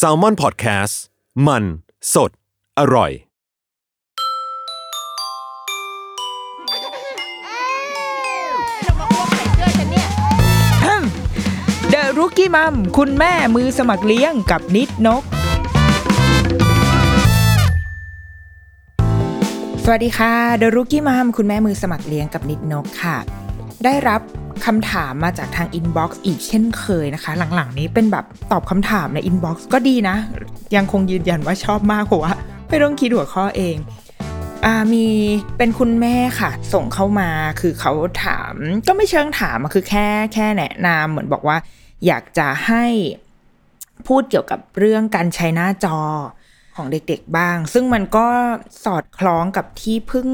s a l ม o n PODCAST มัน สด อร่อย เดอะรุกี้มัมคุณแม่มือสมัครเลี้ยงกับนิดนก สวัสดีค่ะ The Rookie Mom คุณแม่มือสมัครเลี้ยงกับนิดนกค่ะ ได้รับคำถามมาจากทาง inbox อีกเช่นเคยนะคะ หลังๆนี้เป็นแบบตอบคำถามใน inbox ก็ดีนะ ยังคงยืนยันว่าชอบมากเพราะว่าไม่ต้องคิดหัวข้อเองอามีเป็นคุณแม่ค่ะ ส่งเข้ามาคือเขาถามก็ไม่เชิงถามคือแค่แค่แนะนำเหมือนบอกว่า อยากจะให้พูดเกี่ยวกับเรื่องการใช้หน้าจอ ของเด็กๆบ้าง ซึ่งมันก็สอดคล้องกับที่พิ่ง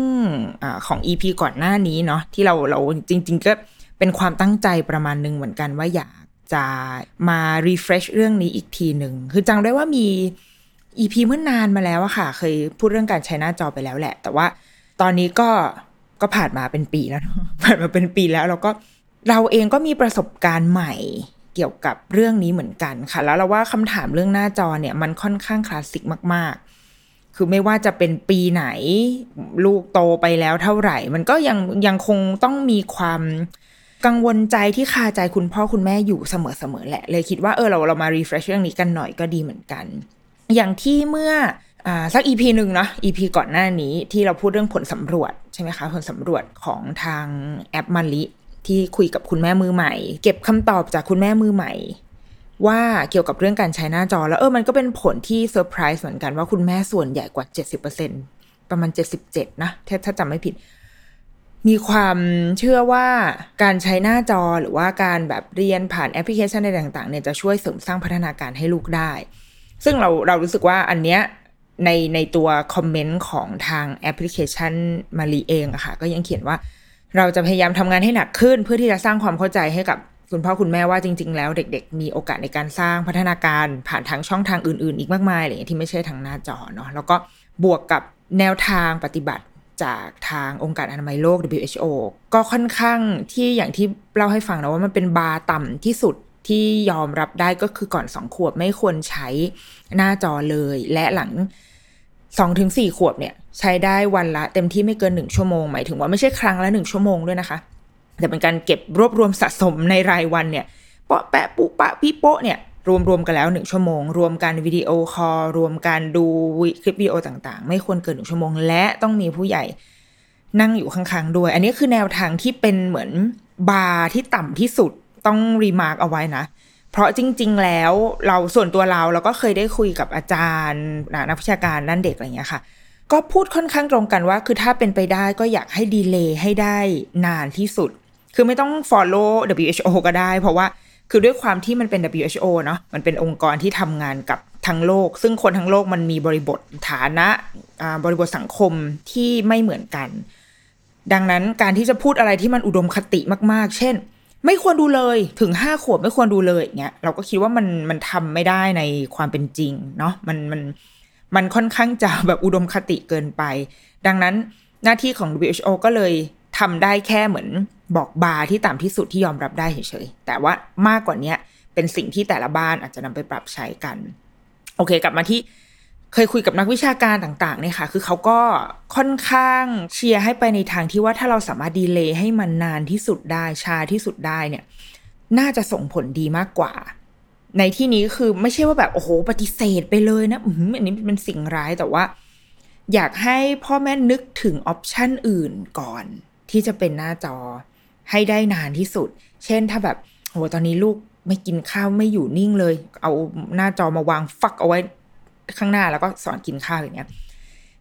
อของ EP ก่อนหน้านี้เนาะที่เราเราจริง ๆ ก็เป็นความตั้งใจประมาณหนึ่งเหมือนกันว่าอยากจะมา refresh เรื่องนี้อีกทีหนึ่ง คือจังได้ว่ามี EP เมื่อนานมาแล้วอะค่ะ เคยพูดเรื่องการใช้หน้าจอไปแล้วแหละ แต่ว่าตอนนี้ก็ก็ผ่านมาเป็นปีแล้วผ่านมาเป็นปีแล้วเราก็เราเองก็มีประสบการณ์ใหม่ เกี่ยวกับเรื่องนี้เหมือนกันค่ะ แล้วเราว่าคำถามเรื่องหน้าจอเนี่ยมันค่อนข้างคลาสสิกมาก ๆ คือไม่ว่าจะเป็นปีไหน ลูกโตไปแล้วเท่าไหร่ มันก็ยังยังคงต้องมีความกังวลใจที่คาใจคุณพ่อคุณแม่อยู่เสมอๆแหละ เลยคิดว่าเออเราเรามา refresh เรื่องนี้กันหน่อยก็ดีเหมือนกัน อย่างที่เมื่ออสัก EP หนึ่งเนาะ EP ก่อนหน้านี้ที่เราพูดเรื่องผลสำรวจใช่ไหมคะ ผลสำรวจของทางแอปมาลิ ที่คุยกับคุณแม่มือใหม่ เก็บคำตอบจากคุณแม่มือใหม่ ว่าเกี่ยวกับเรื่องการใช้หน้าจอ แล้วเออมันก็เป็นผลที่เซอร์ไพรส์เหมือนกันว่าคุณแม่ส่วนใหญ่กว่า 70%ประมาณ 77 นะถ้าถ้าจำไม่ผิด มีความเชื่อว่าการใช้หน้าจอหรือว่าการแบบเรียนผ่านแอปพลิเคชันในต่างๆเนี่ยจะช่วยเสริมสร้างพัฒนาการให้ลูกได้ ซึ่งเราเรารู้สึกว่าอันเนี้ยในในตัวคอมเมนต์ของทางแอปพลิเคชันมารีเองอะค่ะก็ยังเขียนว่า เราจะพยายามทำงานให้หนักขึ้น เพื่อที่จะสร้างความเข้าใจให้กับคุณพ่อคุณแม่ว่าจริง ๆ แล้วเด็ก ๆ มีโอกาสในการสร้างพัฒนาการผ่านทางช่องทางอื่น ๆ อีกมากมายอะไรอย่างที่ไม่ใช่ทางหน้าจอเนาะแล้วก็บวกกับแนวทางปฏิบัติจากทางองค์การอนามัยโลก WHO ก็ค่อนข้างที่อย่างที่เล่าให้ฟังนะว่ามันเป็นบาร์ต่ำที่สุดที่ยอมรับได้ก็คือก่อนสองขวบไม่ควรใช้หน้าจอเลย และหลัง สองถึงสี่ขวบเนี่ยใช้ได้วันละเต็มที่ไม่เกินหนึ่งชั่วโมงหมายถึงว่าไม่ใช่ครั้งละหนึ่งชั่วโมงด้วยนะคะ แต่เป็นการเก็บรวบรวมสะสมในรายวันเนี่ยเปาะแปะปุปะพี่โปะเนี่ยรวมรวมกันแล้วหนึ่งชั่วโมง รวมกันวิดีโอคอลรวมการดูคลิปวิดีโอต่างๆ ไม่ควรเกินหนึ่งชั่วโมง และต้องมีผู้ใหญ่นั่งอยู่ข้างๆด้วย อันนี้คือแนวทางที่เป็นเหมือนบาร์ที่ต่ำที่สุดต้อง remark เอาไว้นะ เพราะจริง ๆ แล้วเราส่วนตัวเราเราก็เคยได้คุยกับอาจารย์นักวิชาการด้านเด็กอะไรเงี้ยค่ะ ก็พูดค่อนข้างตรงกันว่า คือถ้าเป็นไปได้ก็อยากให้ delay ให้ได้นานที่สุด คือไม่ต้อง follow WHO ก็ได้ เพราะว่าคือด้วยความที่มันเป็น WHO เนาะมันเป็นองค์กรที่ทำงานกับทั้งโลก ซึ่งคนทั้งโลกมันมีบริบทฐานะบริบทสังคมที่ไม่เหมือนกัน ดังนั้นการที่จะพูดอะไรที่มันอุดมคติมาก ๆ เช่น ไม่ควรดูเลยถึงห้าขวบไม่ควรดูเลยอย่างเงี้ยเราก็คิดว่ามันมันทำไม่ได้ในความเป็นจริงเนาะมันมันมันค่อนข้างจะแบบอุดมคติเกินไป ดังนั้นหน้าที่ของ WHO ก็เลยทำได้แค่เหมือนบอกบาร์ที่ต่ำที่สุดที่ยอมรับได้เฉยๆแต่ว่ามากกว่านี้เป็นสิ่งที่แต่ละบ้านอาจจะนำไปปรับใช้กัน โอเค กลับมาที่ เคยคุยกับนักวิชาการต่างๆเนี่ยค่ะ คือเขาก็ค่อนข้างเชียร์ให้ไปในทางที่ว่าถ้าเราสามารถดีเลย์ให้มันนานที่สุดได้ช้าที่สุดได้เนี่ย น่าจะส่งผลดีมากกว่า ในที่นี้คือไม่ใช่ว่าแบบโอ้โหปฏิเสธไปเลยนะอืมอันนี้เป็นสิ่งร้ายแต่ว่า อยากให้พ่อแม่นึกถึงออปชันอื่นก่อน ที่จะเป็นหน้าจอให้ได้นานที่สุด เช่นถ้าแบบโหตอนนี้ลูกไม่กินข้าวไม่อยู่นิ่งเลย เอาหน้าจอมาวางฟักเอาไว้ ข้างหน้าแล้วก็สอนกินข้าวอย่างเงี้ย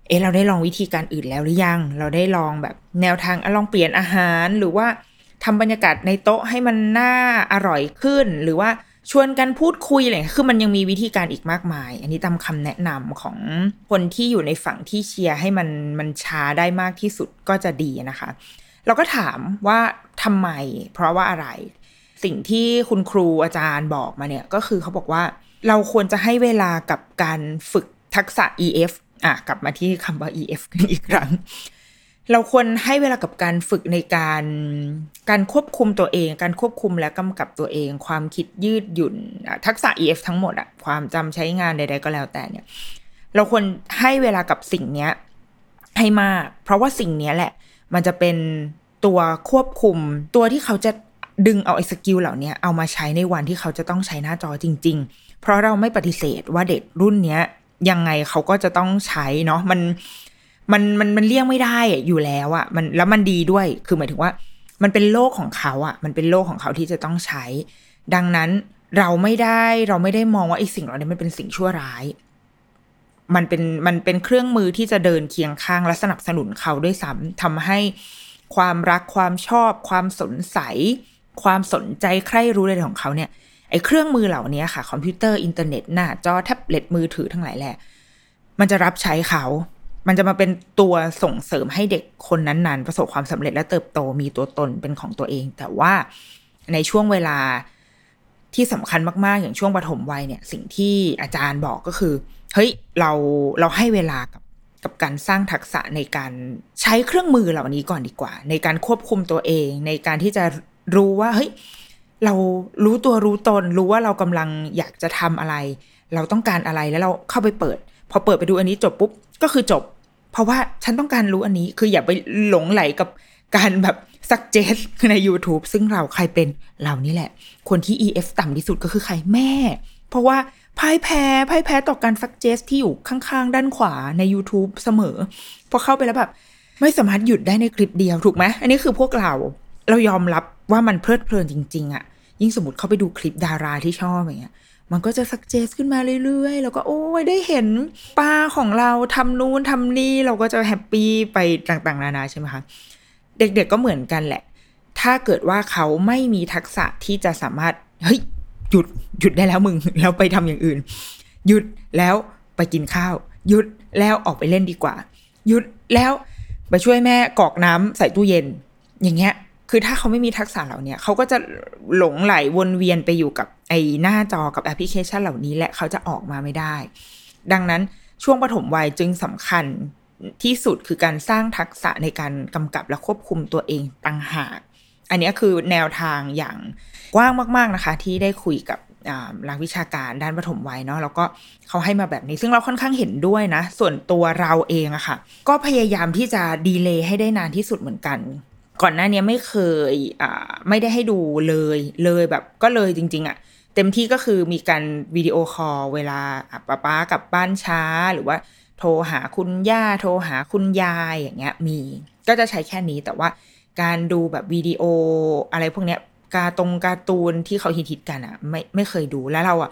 เอะเราได้ลองวิธีการอื่นแล้วหรือยัง เราได้ลองแบบแนวทางลองเปลี่ยนอาหารหรือว่าทำบรรยากาศในโต๊ะให้มันน่าอร่อยขึ้น หรือว่าชวนกันพูดคุยอะไรคือมันยังมีวิธีการอีกมากมาย อันนี้ตามคำแนะนำของคนที่อยู่ในฝั่งที่เชียร์ให้มันมันช้าได้มากที่สุดก็จะดีนะคะ เราก็ถามว่าทำไม เพราะว่าอะไร สิ่งที่คุณครูอาจารย์บอกมาเนี่ยก็คือเขาบอกว่า เราควรจะให้เวลากับการฝึกทักษะ EF อะกลับมาที่คำว่า EF กันอีกครั้ง เราควรให้เวลากับการฝึกในการการควบคุมตัวเอง การควบคุมและกำกับตัวเอง ความคิดยืดหยุ่น ทักษะ EF ทั้งหมดอะความจำใช้งานใด ๆ ก็แล้วแต่เนี่ย เราควรให้เวลากับสิ่งเนี้ยให้มาก เพราะว่าสิ่งเนี้ยแหละ มันจะเป็นตัวควบคุม ตัวที่เขาจะดึงเอาไอ้สกิลเหล่านี้เอามาใช้ในวันที่เขาจะต้องใช้หน้าจอจริง ๆ เพราะเราไม่ปฏิเสธว่าเด็กรุ่นเนี้ยยังไงเขาก็จะต้องใช้เนาะมันมันมันมันเลี่ยงไม่ได้อยู่แล้วอะมันแล้วมันดีด้วยคือหมายถึงว่า มันเป็นโลกของเขาอะมันเป็นโลกของเขาที่จะต้องใช้ ดังนั้นเราไม่ได้เราไม่ได้มองว่าไอ้สิ่งเหล่านี้มันเป็นสิ่งชั่วร้าย มันเป็นมันเป็นเครื่องมือที่จะเดินเคียงข้างและสนับสนุนเขาด้วยซ้ำทำให้ความรักความชอบ ความสนใส ความสนใจใคร่รู้อะไรของเขาเนี่ย ไอ้เครื่องมือเหล่านี้ค่ะ คอมพิวเตอร์อินเทอร์เน็ตหน้าจอแท็บเล็ตมือถือทั้งหลายแหละ มันจะรับใช้เขา มันจะมาเป็นตัวส่งเสริมให้เด็กคนนั้นๆ ประสบความสำเร็จและเติบโตมีตัวตนเป็นของตัวเอง แต่ว่าในช่วงเวลาที่สำคัญมากๆ อย่างช่วงปฐมวัยเนี่ย สิ่งที่อาจารย์บอกก็คือ เฮ้ยเราเราให้เวลากับกับการสร้างทักษะในการใช้เครื่องมือเหล่านี้ก่อนดีกว่า ในการควบคุมตัวเอง ในการที่จะรู้ว่าเฮ้ย เรารู้ตัวรู้ตนรู้ว่าเรากำลังอยากจะทำอะไร เราต้องการอะไรแล้วเราเข้าไปเปิด พอเปิดไปดูอันนี้จบปุ๊บก็คือจบ เพราะว่าฉันต้องการรู้อันนี้คืออย่าไปหลงไหลกับการแบบสักเจสใน YouTube ซึ่งเราใครเป็นเรานี่แหละ คนที่ EF ต่ำที่สุดก็คือใครแม่ เพราะว่าพ่ายแพ้พ่ายแพ้ต่อการสักเจสที่อยู่ข้างๆ ด้านขวาใน YouTube เสมอ พอเข้าไปแล้วแบบ ไม่สามารถหยุดได้ในคลิปเดียวถูกไหม อันนี้คือพวกเรา เรายอมรับ ว่ามันเพลิดเพลินจริง ๆอะยิ่งสมมติเข้าไปดูคลิปดาราที่ชอบอย่างเงี้ยมันก็จะสักเจสขึ้นมาเรื่อยๆ แล้วก็โอ้ยได้เห็นป้าของเราทำนู้นทำนี่เราก็จะแฮปปี้ไปต่างๆ นานาใช่ไหมคะเด็กๆก็เหมือนกันแหละ ถ้าเกิดว่าเขาไม่มีทักษะที่จะสามารถเฮ้ยหยุดหยุดได้แล้วมึงแล้วไปทำอย่างอื่น หยุดแล้วไปกินข้าว หยุดแล้วออกไปเล่นดีกว่า หยุดแล้วไปช่วยแม่กอกน้ำใส่ตู้เย็น อย่างเงี้ย คือถ้าเขาไม่มีทักษะเหล่านี้เขาก็จะหลงไหลวนเวียนไปอยู่กับไอ้หน้าจอกับแอปพลิเคชันเหล่านี้ และเขาจะออกมาไม่ได้ ดังนั้นช่วงปฐมวัยจึงสำคัญที่สุดคือการสร้างทักษะในการกำกับและควบคุมตัวเองต่างหาก อันนี้คือแนวทางอย่างกว้างมาก ๆนะคะ ที่ได้คุยกับหลักวิชาการด้านปฐมวัยเนาะแล้วก็เขาให้มาแบบนี้ ซึ่งเราค่อนข้างเห็นด้วยนะ ส่วนตัวเราเองอะคะ่ะ ก็พยายามที่จะดีเลย์ให้ได้นานที่สุดเหมือนกัน ก่อนหน้านี้ไม่เคยอ่าไม่ได้ให้ดูเลยเลยแบบก็เลยจริง ๆอะ่ะเต็มที่ก็คือมีการวิดีโอคอลเวลาป้าป้ากลับบ้านช้าหรือว่าโทรหาคุณย่าโทรหาคุณยายอย่างเงี้ยมีก็จะใช้แค่นี้แต่ว่าการดูแบบวิดีโออะไรพวกเนี้ยการตรงการ์ตูนที่เขาฮิตๆกันอะ่ะไม่ไม่เคยดูแล้วเราอะ่ะ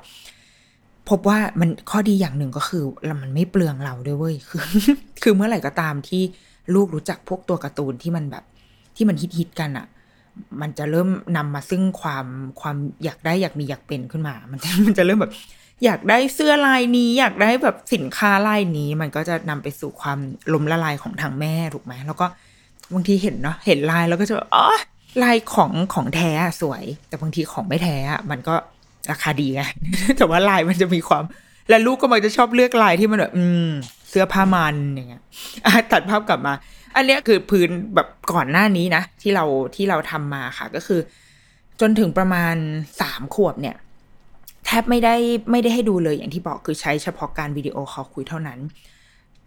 พบว่ามันข้อดีอย่างหนึ่งก็คือมันไม่เปลืองเราด้วยเว้ยคือ คือเมื่อไหร่ก็ตามที่ลูกรู้จักพวกตัวการ์ตูนที่มันแบบ ที่มันฮิตๆกันอะ่ะมันจะเริ่มนำมาซึ่งความความอยากได้อยากมีอยากเป็นขึ้นมา มันจะมันจะเริ่มแบบ อยากได้เสื้อลายนี้ อยากได้แบบสินค้าลายนี้ มันก็จะนำไปสู่ความล้มละลายของทางแม่ถูกไหมแล้วก็บางทีเห็นเนาะเห็นลายแล้วก็จะอ๋อลายของของแท้สวย แต่บางทีของไม่แท้มันก็ราคาดีไงแต่ว่าลายมันจะมีความ และลูกก็มักจะชอบเลือกลายที่มันแบบอืม เสื้อผ้ามันอย่างเงี้ยตัดภาพกลับมา อันนี้คือพื้นแบบก่อนหน้านี้นะ ที่เราที่เราทำมาค่ะ ก็คือ จนถึงประมาณสามขวบเนี่ย แทบไม่ได้ไม่ได้ให้ดูเลยอย่างที่บอกคือใช้เฉพาะการวิดีโอคอลคุยเท่านั้น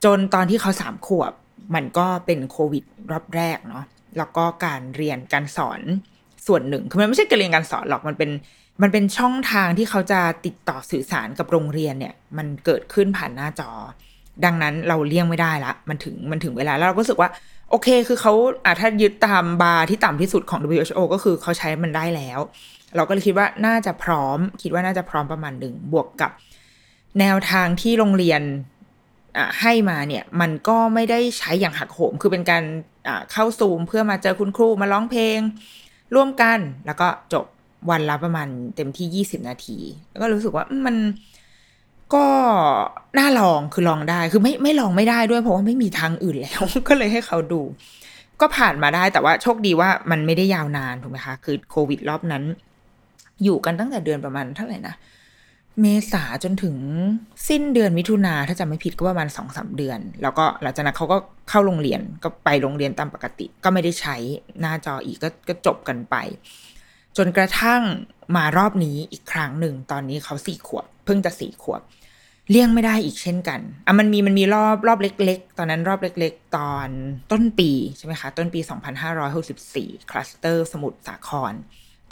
จนตอนที่เขาสามขวบ มันก็เป็นโควิดรอบแรกเนาะแล้วก็การเรียนการสอนส่วนหนึ่งคือมันไม่ใช่การเรียนการสอนหรอกมันเป็นมันเป็นช่องทางที่เขาจะติดต่อสื่อสารกับโรงเรียนเนี่ย มันเกิดขึ้นผ่านหน้าจอ ดังนั้นเราเลี่ยงไม่ได้ละ มันถึงมันถึงเวลา แล้วเราก็รู้สึกว่า โอเค คือเขาอ่าถ้ายึดตามบาร์ที่ต่ำที่สุดของ WHO ก็คือเขาใช้มันได้แล้ว เราก็เลยคิดว่าน่าจะพร้อม คิดว่าน่าจะพร้อมประมาณหนึ่งบวกกับ แนวทางที่โรงเรียนให้มาเนี่ยมันก็ไม่ได้ใช้อย่างหักโหม คือเป็นการเข้าซูมเพื่อมาเจอคุณครูมาร้องเพลง ร่วมกันแล้วก็จบวันละประมาณเต็มที่ยี่สิบนาที แล้วก็รู้สึกว่ามัน ก็น่าลองคือลองได้คือไม่ไม่ลองไม่ได้ด้วยเพราะว่าไม่มีทางอื่นแล้ว ก็เลยให้เขาดู ก็ผ่านมาได้แต่ว่าโชคดีว่ามันไม่ได้ยาวนานถูกไหมคะ คือโควิดรอบนั้น อยู่กันตั้งแต่เดือนประมาณเท่าไหร่นะเมษาจนถึงสิ้นเดือนมิถุนาถ้าจำไม่ผิดก็ประมาณสองสาเดือน แล้วก็หลังจากนั้นเขาก็เข้าโรงเรียนก็ไปโรงเรียนตามปกติ ก็ไม่ได้ใช้หน้าจออีกก็ก็จบกันไป จนกระทั่งมารอบนี้อีกครั้งหนึ่ง ตอนนี้เขาสี่ขวบ เพิ่งจะสี่ขวบ เลี่ยงไม่ได้อีกเช่นกันอะมันมีมันมีรอบรอบเล็ก ๆ ตอนนั้นรอบเล็ก ๆ ตอนต้นปีใช่ไหมคะ ต้นปี 2564คลัสเตอร์สมุทรสาคร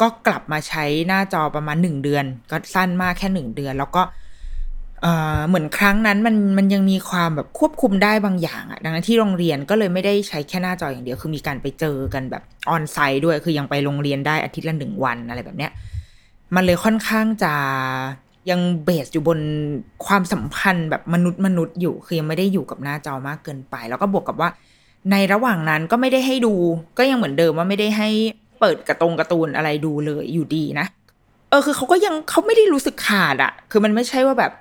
ก็กลับมาใช้หน้าจอประมาณหนึ่งเดือน ก็สั้นมากแค่หนึ่งเดือน แล้วก็เอ่อเหมือนครั้งนั้นมันมันยังมีความแบบควบคุมได้บางอย่างอะดังนั้นที่โรงเรียนก็เลยไม่ได้ใช้แค่หน้าจออย่างเดียวคือมีการไปเจอกันแบบออนไซต์ด้วย คือยังไปโรงเรียนได้อาทิตย์ละหนึ่งวันอะไรแบบเนี้ยมันเลยค่อนข้างจะ ยังเบสอยู่บนความสัมพันธ์แบบมนุษย์มนุษย์อยู่คือยังไม่ได้อยู่กับหน้าจอมากเกินไป แล้วก็บวกกับว่า ในระหว่างนั้นก็ไม่ได้ให้ดู ก็ยังเหมือนเดิมว่าไม่ได้ให้เปิดกระตรงการ์ตูนอะไรดูเลยอยู่ดีนะ เออคือเขาก็ยังเขาไม่ได้รู้สึกขาดอะคือมันไม่ใช่ว่าแบบ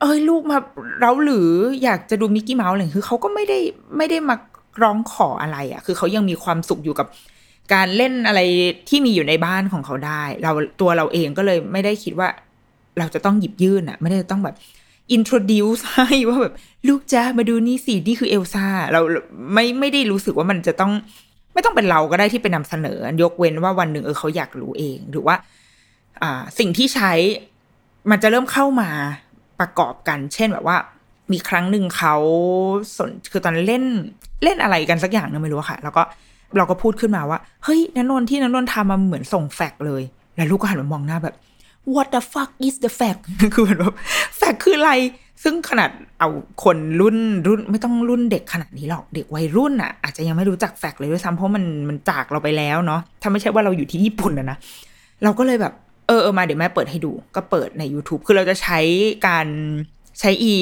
เอ้ยลูกมาเราหรืออยากจะดูมิกกี้เมาส์อะไรคือเขาก็ไม่ได้ไม่ได้มาร้องขออะไรอะคือเขายังมีความสุขอยู่กับการเล่นอะไรที่มีอยู่ในบ้านของเขาได้ เราตัวเราเองก็เลยไม่ได้คิดว่า เราจะต้องหยิบยื่นอะไม่ได้ต้องแบบ introduce ให้ว่าแบบลูกจ้ามาดูนี่สินี่คือเอลซ่าเราไม่ไม่ได้รู้สึกว่ามันจะต้องไม่ต้องเป็นเราก็ได้ที่ไปนำเสนอ ยกเว้นว่าวันหนึ่งเออเขาอยากรู้เอง หรือว่า อ่า สิ่งที่ใช้มันจะเริ่มเข้ามาประกอบกัน เช่นแบบว่า มีครั้งหนึ่งเขาสนคือตอนเล่นเล่นอะไรกันสักอย่างนึงไม่รู้ค่ะ แล้วก็เราก็พูดขึ้นมาว่า เฮ้ยนันนนที่นันนนทำมาเหมือนส่งแฟกซ์เลย แล้วลูกก็หันมามองหน้าแบบ what the fuck is the fact คือแบบแฟกคืออะไร ซึ่งขนาดเอาคนรุ่นรุ่นไม่ต้องรุ่นเด็กขนาดนี้หรอก เด็กวัยรุ่นอะ อาจจะยังไม่รู้จักแฟกเลยด้วยซ้ำเพราะมันมันจากเราไปแล้วเนาะ ถ้าไม่ใช่ว่าเราอยู่ที่ญี่ปุ่นนะนะ เราก็เลยแบบเออเออมาเดี๋ยวแม่เปิดให้ดู ก็เปิดใน YouTube คือเราจะใช้การใช้อี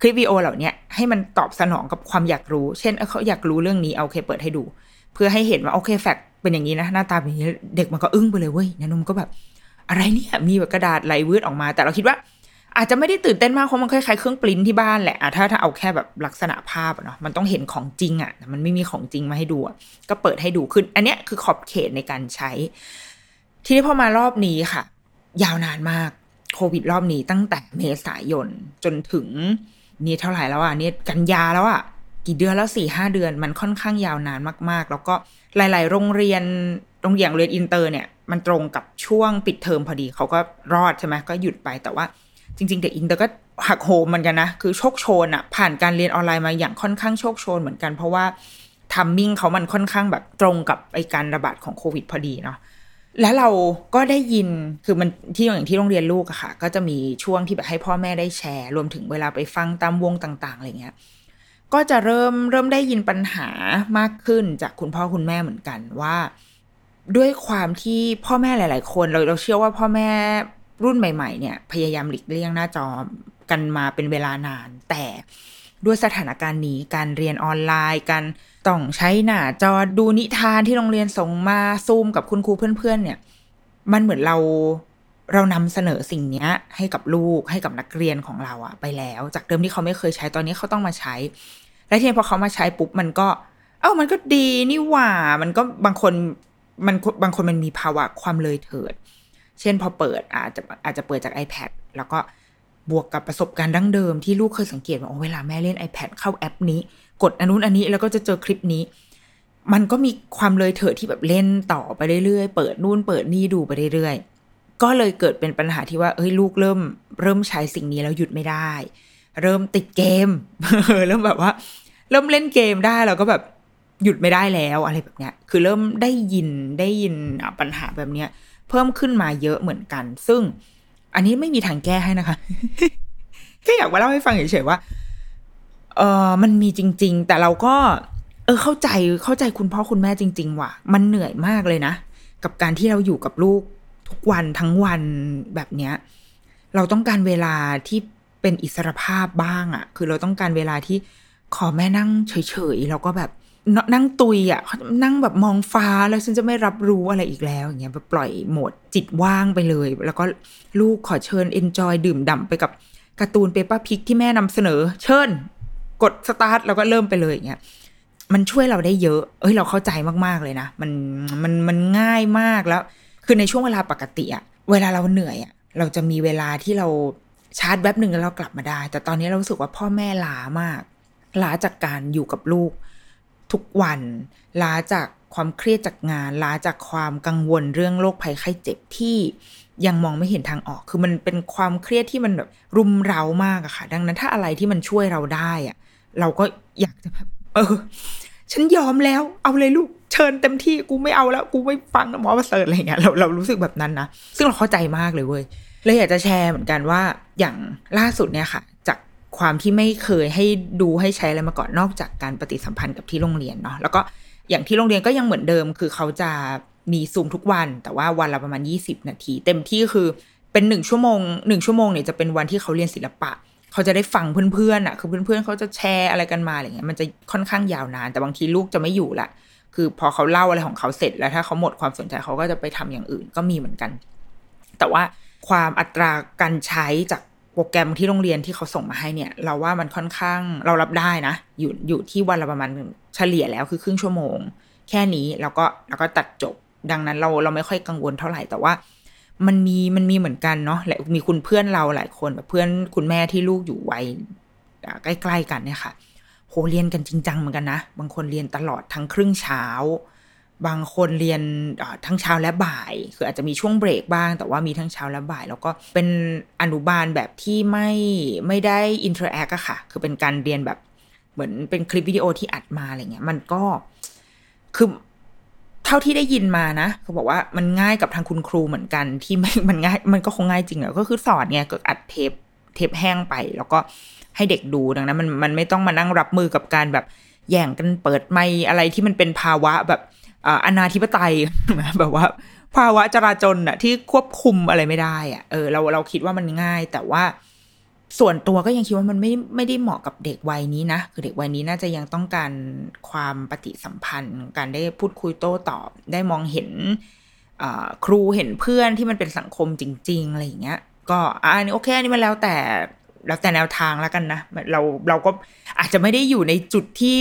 คลิปวิดีโอเหล่านี้ให้มันตอบสนองกับความอยากรู้ เช่นเขาอยากรู้เรื่องนี้เอาโอเคเปิดให้ดู เพื่อให้เห็นว่าโอเคแฟกเป็นอย่างนี้นะหน้าตาเป็นอย่างนี้เด็กมันก็อึ้งไปเลยเว้ยนนนมก็แบบ อะไรเนี่ยมีแบบกระดาษไหลวืดออกมา แต่เราคิดว่า อาจจะไม่ได้ตื่นเต้นมากเพราะมันคล้ายๆเครื่องปริ้นที่บ้านแหละถ้าถ้าเอาแค่แบบลักษณะภาพเนาะมันต้องเห็นของจริงอะ่ะมันไม่มีของจริงมาให้ดูก็เปิดให้ดูขึ้น อันเนี้ยคือขอบเขตในการใช้ ทีนี้พอมารอบนี้ค่ะ ยาวนานมากโควิดรอบนี้ตั้งแต่เมษายนจนถึงนี่เท่าไหร่แล้วอะนี่กันยาแล้วอะกี่เดือนแล้วสี่ห้าเดือน มันค่อนข้างยาวนานมาก ๆ แล้วก็หลาย ๆ โรงเรียน โรงเรียนเรียนอินเตอร์เนี่ยมันตรงกับช่วงปิดเทอมพอดีเขาก็รอดใช่ไหมก็หยุดไปแต่ว่าจริงๆเด็กอินเตอร์ก็หักโหมเหมือนกันนะ คือโชกโชนอะผ่านการเรียนออนไลน์มาอย่างค่อนข้างโชกโชนเหมือนกันเพราะว่าทัมมิ่งเขามันค่อนข้างแบบตรงกับไอการระบาดของโควิดพอดีเนาะแล้วเราก็ได้ยินคือมันที่อย่างที่โรงเรียนลูกอะค่ะ ก็จะมีช่วงที่แบบให้พ่อแม่ได้แชร์ รวมถึงเวลาไปฟังตามวงต่างๆอะไรเงี้ยก็จะเริ่มเริ่มได้ยินปัญหามากขึ้นจากคุณพ่อคุณแม่เหมือนกันว่า ด้วยความที่พ่อแม่หลาย ๆ คน เราเราเชื่อว่าพ่อแม่รุ่นใหม่ ๆ เนี่ย พยายามหลีกเลี่ยงหน้าจอกันมาเป็นเวลานาน แต่ด้วยสถานการณ์นี้การเรียนออนไลน์การต้องใช้หน้าจอดูนิทานที่โรงเรียนส่งมาซูมกับคุณครูเพื่อน ๆ เนี่ย มันเหมือนเราเรานำเสนอสิ่งนี้ให้กับลูกให้กับนักเรียนของเราอะไปแล้ว จากเดิมที่เขาไม่เคยใช้ตอนนี้เขาต้องมาใช้ และทีนี้พอเขามาใช้ปุ๊บมันก็ เอ้ามันก็ดีนี่หว่า มันก็บางคน มันบางคนมันมีภาวะความเลยเถิด เช่นพอเปิดอาจจะอาจจะเปิดจาก iPad แล้วก็บวกกับประสบการณ์ดั้งเดิมที่ลูกเคยสังเกตว่าโอ้เวลาแม่เล่น iPad เข้าแอปนี้ กดอันนู้นอันนี้แล้วก็จะเจอคลิปนี้ มันก็มีความเลยเถิดที่แบบเล่นต่อไปเรื่อยๆ เปิดนู่นเปิดนี่ดูไปเรื่อยๆ ก็เลยเกิดเป็นปัญหาที่ว่าเอ้ยลูกเริ่ม เริ่มใช้สิ่งนี้แล้วหยุดไม่ได้ เริ่มติดเกมเริ่มแบบว่า เริ่มเล่นเกมได้แล้วก็แบบ หยุดไม่ได้แล้วอะไรแบบเนี้ย คือเริ่มได้ยินได้ยินปัญหาแบบเนี้ย เพิ่มขึ้นมาเยอะเหมือนกัน ซึ่งอันนี้ไม่มีทางแก้ให้นะคะแค่อยากมาเล่าให้ฟังเฉยๆว่า เออมันมีจริง ๆ แต่เราก็ เออเข้าใจเข้าใจคุณพ่อคุณแม่จริง ๆ ว่ะ มันเหนื่อยมากเลยนะ กับการที่เราอยู่กับลูกทุกวันทั้งวันแบบเนี้ย เราต้องการเวลาที่เป็นอิสรภาพบ้างอะ่ะ คือเราต้องการเวลาที่ขอแม่นั่งเฉยๆแล้วก็แบบ นั่งตุยอะเขานั่งแบบมองฟ้าแล้วฉันจะไม่รับรู้อะไรอีกแล้วอย่างเงี้ยแบบปล่อยโหมดจิตว่างไปเลย แล้วก็ลูกขอเชิญ enjoy ดื่มด่ำไปกับการ์ตูน Peppa Pig ที่แม่นำเสนอ เชิญ กดสตาร์ทแล้วก็เริ่มไปเลยอย่างเงี้ยมันช่วยเราได้เยอะ เอ้ยเราเข้าใจมากๆเลยนะ มันมันมันง่ายมากแล้ว คือในช่วงเวลาปกติอะเวลาเราเหนื่อยอะเราจะมีเวลาที่เราชาร์จแวบหนึ่งแล้วเรากลับมาได้ แต่ตอนนี้เรารู้สึกว่าพ่อแม่ล้ามากล้าจากการอยู่กับลูก ทุกวันล้าจากความเครียดจากงานล้าจากความกังวลเรื่องโรคภัยไข้เจ็บที่ยังมองไม่เห็นทางออก คือมันเป็นความเครียดที่มันแบบรุมเร้ามากอะค่ะ ดังนั้นถ้าอะไรที่มันช่วยเราได้อะเราก็อยากจะแบบเออ ฉันยอมแล้ว เอาเลยลูกเชิญเต็มที่กูไม่เอาแล้ว กูไม่ฟังหมอประเสริฐอะไรเงี้ยเราเรารู้สึกแบบนั้นนะซึ่งเราเข้าใจมากเลยเว้ยเลยอยากจะแชร์เหมือนกันว่าอย่างล่าสุดเนี่ยค่ะ ความที่ไม่เคยให้ดูให้ใช้อะไรมาก่อนนอกจากการปฏิสัมพันธ์กับที่โรงเรียนเนาะแล้วก็อย่างที่โรงเรียนก็ยังเหมือนเดิม คือเขาจะมีซูมทุกวัน แต่ว่าวันละประมาณ 20 นาที เต็มที่คือเป็นหนึ่งชั่วโมงหนึ่งชั่วโมงเนี่ยจะเป็นวันที่เขาเรียนศิลปะ เขาจะได้ฟังเพื่อนๆอะคือเพื่อนๆเขาจะแชร์อะไรกันมาอะไรเงี้ยมันจะค่อนข้างยาวนาน แต่บางทีลูกจะไม่อยู่ละคือพอเขาเล่าอะไรของเขาเสร็จแล้วถ้าเขาหมดความสนใจเขาก็จะไปทำอย่างอื่นก็มีเหมือนกัน แต่ว่าความอัตราการใช้จาก โปรแกรมที่โรงเรียนที่เขาส่งมาให้เนี่ย เราว่ามันค่อนข้างเรารับได้นะ อยู่อยู่ที่วันละประมาณเฉลี่ยแล้วคือครึ่งชั่วโมง แค่นี้แล้วก็แล้วก็ตัดจบ ดังนั้นเราเราไม่ค่อยกังวลเท่าไหร่แต่ว่า มันมีมันมีเหมือนกันเนาะและมีคุณเพื่อนเราหลายคนแบบเพื่อนคุณแม่ที่ลูกอยู่ไวัยใกล้ ๆ กันเนี่ยค่ะโหเรียนกันจริงจังเหมือนกันนะ บางคนเรียนตลอดทั้งครึ่งเช้า บางคนเรียนทั้งเช้าและบ่าย คืออาจจะมีช่วงเบรกบ้าง แต่ว่ามีทั้งเช้าและบ่าย แล้วก็เป็นอนุบาลแบบที่ไม่ไม่ได้ interact อะค่ะ คือเป็นการเรียนแบบเหมือนเป็นคลิปวิดีโอที่อัดมาอะไรเงี้ย มันก็คือเท่าที่ได้ยินมานะเขาบอกว่ามันง่ายกับทางคุณครูเหมือนกันที่ไม่มันง่ายมันก็คงง่ายจริงอะก็คือสอนไงก็อัดเทปเทปแห้งไป แล้วก็ให้เด็กดูดังนั้นมันมันไม่ต้องมานั่งรับมือกับการแบบแย่งกันเปิดไม่อะไรที่มันเป็นภาวะแบบ อนาธิปไตยแบบว่า ภาวะจราจรอะที่ควบคุมอะไรไม่ได้อะเออเราเราคิดว่ามันง่าย แต่ว่าส่วนตัวก็ยังคิดว่ามันไม่ไม่ได้เหมาะกับเด็กวัยนี้นะคือเด็กวัยนี้น่าจะยังต้องการความปฏิสัมพันธ์ การได้พูดคุยโต้ตอบ ได้มองเห็นครูเห็นเพื่อนที่มันเป็นสังคมจริง ๆ อะไรอย่างเงี้ย ก็อันนี้โอเคอันนี้มันแล้วแต่แล้วแต่แนวทางแล้วกันนะเราเราก็อาจจะไม่ได้อยู่ในจุดที่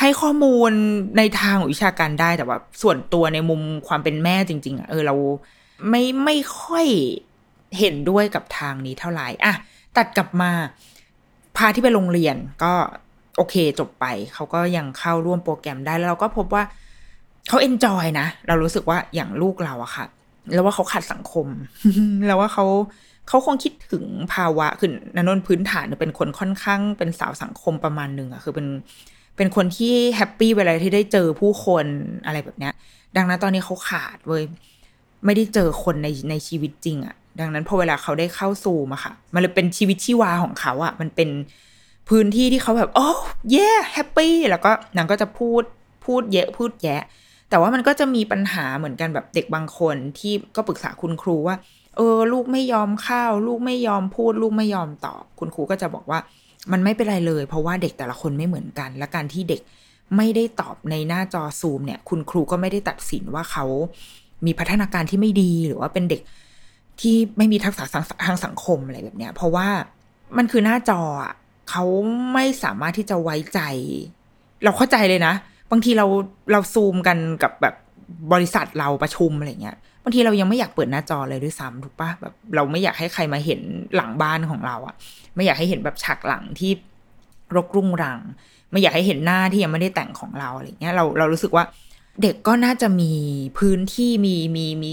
ให้ข้อมูลในทางวิชาการได้แต่ว่า ส่วนตัวในมุมความเป็นแม่จริง ๆอะเออเราไม่ไม่ค่อยเห็นด้วยกับทางนี้เท่าไหร่อะตัดกลับมา พาที่ไปโรงเรียนก็โอเคจบไป เขาก็ยังเข้าร่วมโปรแกรมได้แล้วเราก็พบว่าเขาเอนจอยนะ เรารู้สึกว่าอย่างลูกเราอะค่ะ แล้วว่าเขาขาดสังคม แล้วว่าเขาเขาคงคิดถึงภาวะ คือนนนพื้นฐานเป็นคนค่อนข้างเป็นสาวสังคมประมาณหนึ่งอะคือเป็น เป็นคนที่ happy เวลาที่ได้เจอผู้คนอะไรแบบเนี้ย ดังนั้นตอนนี้เขาขาดเว้ยไม่ได้เจอคนในในชีวิตจริงอะดังนั้นพอเวลาเขาได้เข้าซูมอะค่ะ มันเลยเป็นชีวิตชีวาของเขาอะมันเป็นพื้นที่ที่เขาแบบโอ้ yeah happy แล้วก็นางก็จะพูดพูดเยอะพูดแยะ แต่ว่ามันก็จะมีปัญหาเหมือนกันแบบเด็กบางคนที่ก็ปรึกษาคุณครูว่า เออ ลูกไม่ยอมเข้า ลูกไม่ยอมพูด ลูกไม่ยอมตอบ คุณครูก็จะบอกว่า มันไม่เป็นไรเลย เพราะว่าเด็กแต่ละคนไม่เหมือนกัน และการที่เด็กไม่ได้ตอบในหน้าจอซูมเนี่ย คุณครูก็ไม่ได้ตัดสินว่าเขามีพัฒนาการที่ไม่ดีหรือว่าเป็นเด็กที่ไม่มีทักษะทางสังคมอะไรแบบเนี้ย เพราะว่ามันคือหน้าจอเขาไม่สามารถที่จะไว้ใจ เราเข้าใจเลยนะ บางทีเราเราซูมกันกับแบบบริษัทเราประชุมอะไรเงี้ย บางทีเรายังไม่อยากเปิดหน้าจอเลยด้วยซ้ำถูกปะแบบเราไม่อยากให้ใครมาเห็นหลังบ้านของเราอะไม่อยากให้เห็นแบบฉากหลังที่รกรุ่งรัง ไม่อยากให้เห็นหน้าที่ยังไม่ได้แต่งของเราอะไรเงี้ยเราเรารู้สึกว่าเด็กก็น่าจะมีพื้นที่มีมีมี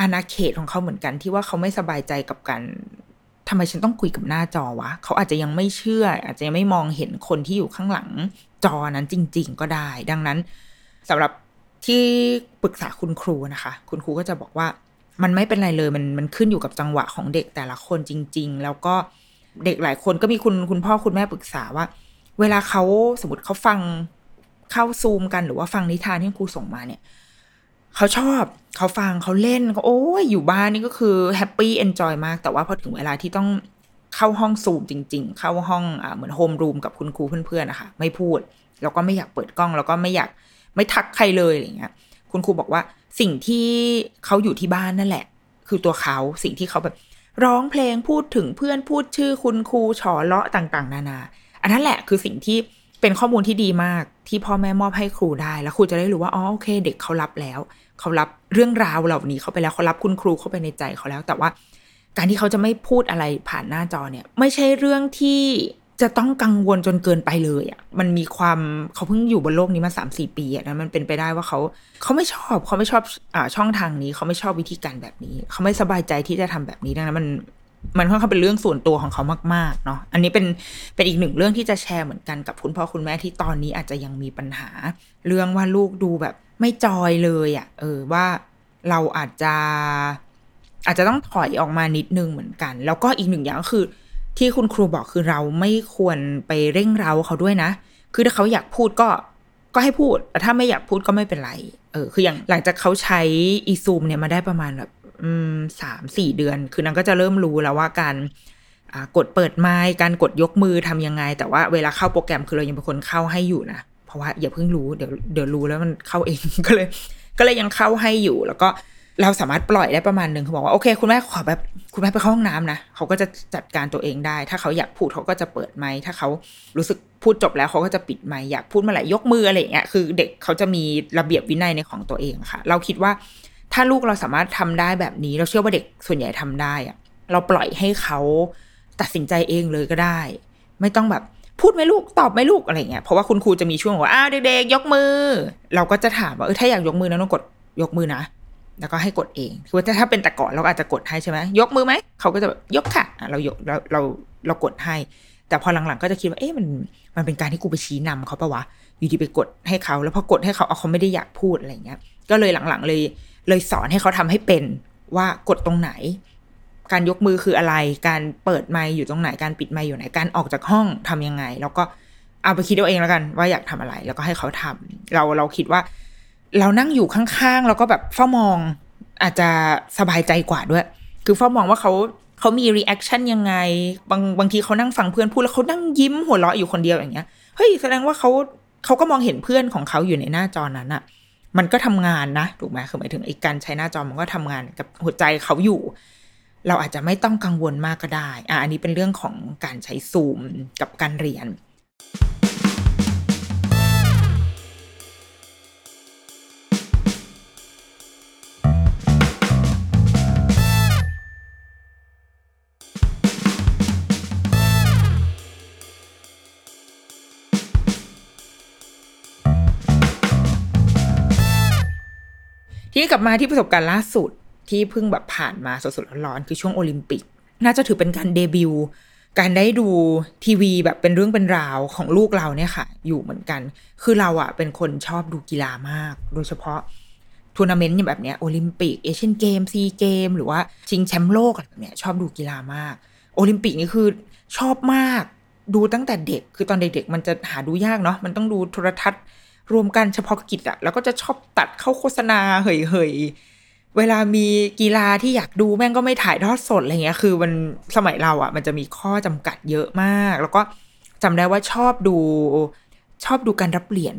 อาณาเขตของเขาเหมือนกันที่ว่าเขาไม่สบายใจกับการทำไมฉันต้องคุยกับหน้าจอวะ เขาอาจจะยังไม่เชื่อ อาจจะยังไม่มองเห็นคนที่อยู่ข้างหลังจอนั้นจริง ๆ ก็ได้ ดังนั้นสำหรับ ที่ปรึกษาคุณครูนะคะ คุณครูก็จะบอกว่ามันไม่เป็นไรเลยมันมันขึ้นอยู่กับจังหวะของเด็กแต่ละคนจริง ๆ แล้วก็เด็กหลายคนก็มีคุณคุณพ่อคุณแม่ปรึกษาว่า เวลาเขาสมมติเขาฟังเข้าซูมกันหรือว่าฟังนิทานที่ครูส่งมาเนี่ยเขาชอบเขาฟังเขาเล่นเขาโอ้ยอยู่บ้านนี่ก็คือ happy enjoy มาก แต่ว่าพอถึงเวลาที่ต้องเข้าห้องซูมจริง ๆ เข้าห้องอเหมือนโฮมรูมกับคุณครูเพื่อนๆนะคะไม่พูด แล้วก็ไม่อยากเปิดกล้อง แล้วก็ไม่อยาก ไม่ทักใครเลยอะไรเงี้ยคุณครูบอกว่าสิ่งที่เขาอยู่ที่บ้านนั่นแหละ คือตัวเขาสิ่งที่เขาแบบร้องเพลงพูดถึงเพื่อนพูดชื่อคุณครูฉอเลาะต่าง ๆ นานา อันนั้นแหละคือสิ่งที่เป็นข้อมูลที่ดีมากที่พ่อแม่มอบให้ครูได้ แล้วครูจะได้รู้ว่าอ๋อโอเค เด็กเขารับแล้ว เขารับเรื่องราวเหล่านี้เขาไปแล้วเขารับคุณครูเข้าไปในใจเขาแล้ว แต่ว่า การที่เขาจะไม่พูดอะไรผ่านหน้าจอเนี่ย ไม่ใช่เรื่องที่ จะต้องกังวลจนเกินไปเลยอะ่ะ มันมีความเขาเพิ่งอยู่บนโลกนี้มาสามสี่ปีอะ่ะนะมันเป็นไปได้ว่าเขาเขาไม่ชอบเขาไม่ชอบอ่าช่องทางนี้เขาไม่ชอบวิธีการแบบนี้ เขาไม่สบายใจที่จะทำแบบนี้ดังนั้นมันมันค่อนข้างเป็นเรื่องส่วนตัวของเขามากๆเนาะ อันนี้เป็นเป็นอีกหนึ่งเรื่องที่จะแชร์เหมือนกันกับคุณพ่อคุณแม่ที่ตอนนี้อาจจะยังมีปัญหา เรื่องว่าลูกดูแบบไม่จอยเลยอะ่ะ เออว่าเราอาจจะอาจจะต้องถอยออกมานิดนึงเหมือนกัน แล้วก็อีกหนึ่งอย่างก็คือ ที่คุณครูบอกคือเราไม่ควรไปเร่งเร้าเขาด้วยนะ คือถ้าเขาอยากพูดก็ก็ให้พูดแต่ถ้าไม่อยากพูดก็ไม่เป็นไร เออ คืออย่างหลังจากเขาใช้อีซูมเนี่ยมาได้ประมาณแบบสามสี่เดือน คือนางก็จะเริ่มรู้แล้วว่าการกดเปิดไมค์การกดยกมือทำยังไง แต่ว่าเวลาเข้าโปรแกรมคือเรายังเป็นคนเข้าให้อยู่นะ เพราะว่าอย่าเพิ่งรู้ เดี๋ยวเดี๋ยวรู้แล้วมันเข้าเอง ก็เลย ก็เลยยังเข้าให้อยู่ แล้วก็ เราสามารถปล่อยได้ประมาณหนึ่งเขาบอกว่าโอเค คุณแม่ขอแบบคุณแม่ไปเข้าห้องน้ำนะเขาก็จะจัดการตัวเองได้ ถ้าเขาอยากพูดเขาก็จะเปิดไมค์ถ้าเขารู้สึกพูดจบแล้วเขาก็จะปิดไมค์อยากพูดเมื่อไหร่ยกมืออะไรอย่างเงี้ยคือเด็กเขาจะมีระเบียบวินัยในของตัวเองค่ะ เราคิดว่าถ้าลูกเราสามารถทำได้แบบนี้ เราเชื่อว่าเด็กส่วนใหญ่ทำได้อะเราปล่อยให้เขาตัดสินใจเองเลยก็ได้ ไม่ต้องแบบพูดไหมลูกตอบไหมลูกอะไรเงี้ยเพราะว่าคุณครูจะมีช่วงว่าอ้าวเด็กๆยกมือ เราก็จะถามว่าเออถ้าอยากยกมือนะต้องกดยกมือนะ แล้วก็ให้กดเองคือว่าถ้าเป็นแต่ก่อนเราอาจจะกดให้ใช่ไหมยกมือไหมเขาก็จะแบบยกค่ะเรายกเราเราเรากดให้ แต่พอหลังๆก็จะคิดว่าเอ๊ะมันมันเป็นการที่กูไปชี้นำเขาปะวะอยู่ดีไปกดให้เขา แล้วพอกดให้เขาเอาเขาไม่ได้อยากพูดอะไรเงี้ย ก็เลยหลังๆเลย เลยสอนให้เขาทำให้เป็นว่ากดตรงไหน การยกมือคืออะไร การเปิดไมค์อยู่ตรงไหนการปิดไมค์อยู่ไหนการออกจากห้องทำยังไง แล้วก็เอาไปคิดเอาเองแล้วกัน ว่าอยากทำอะไร แล้วก็ให้เขาทำเราเราคิดว่า เรานั่งอยู่ข้างๆ แล้วก็แบบเฝ้ามองอาจจะสบายใจกว่าด้วย คือเฝ้ามองว่าเขาเขามี reaction ยังไง บางบางทีเขานั่งฟังเพื่อนพูดแล้วเขานั่งยิ้มหัวเราะอยู่คนเดียวอย่างเงี้ย เฮ้ยแสดงว่าเขาเขาก็มองเห็นเพื่อนของเขาอยู่ในหน้าจอนั้นอะมันก็ทำงานนะถูกไหมคือหมายถึงไอ้การใช้หน้าจอมันก็ทำงานกับหัวใจเขาอยู่ เราอาจจะไม่ต้องกังวลมากก็ได้ อะอันนี้เป็นเรื่องของการใช้ซูมกับการเรียน นี้กลับมาที่ประสบการณ์ล่าสุดที่เพิ่งแบบผ่านมาสดๆร้อนๆคือช่วงโอลิมปิก น่าจะถือเป็นการเดบิวการได้ดูทีวีแบบเป็นเรื่องเป็นราวของลูกเราเนี่ยค่ะ อยู่เหมือนกัน คือเราอะเป็นคนชอบดูกีฬามาก โดยเฉพาะทัวร์นาเมนต์อย่างแบบเนี้ยโอลิมปิกเอเชียนเกมซีเกมหรือว่าชิงแชมป์โลกอะไรแบบเนี้ยชอบดูกีฬามาก โอลิมปิกนี่คือชอบมาก ดูตั้งแต่เด็ก คือตอนเด็กๆมันจะหาดูยากเนาะมันต้องดูโทรทัศน์ รวมกันเฉพาะกิจอะแล้วก็จะชอบตัดเข้าโฆษณาเฮยๆเวลามีกีฬาที่อยากดูแม่งก็ไม่ถ่ายทอดสดอะไรเงี้ย คือมันสมัยเราอะมันจะมีข้อจำกัดเยอะมาก แล้วก็จำได้ว่าชอบดู ชอบดูการรับเหรียญ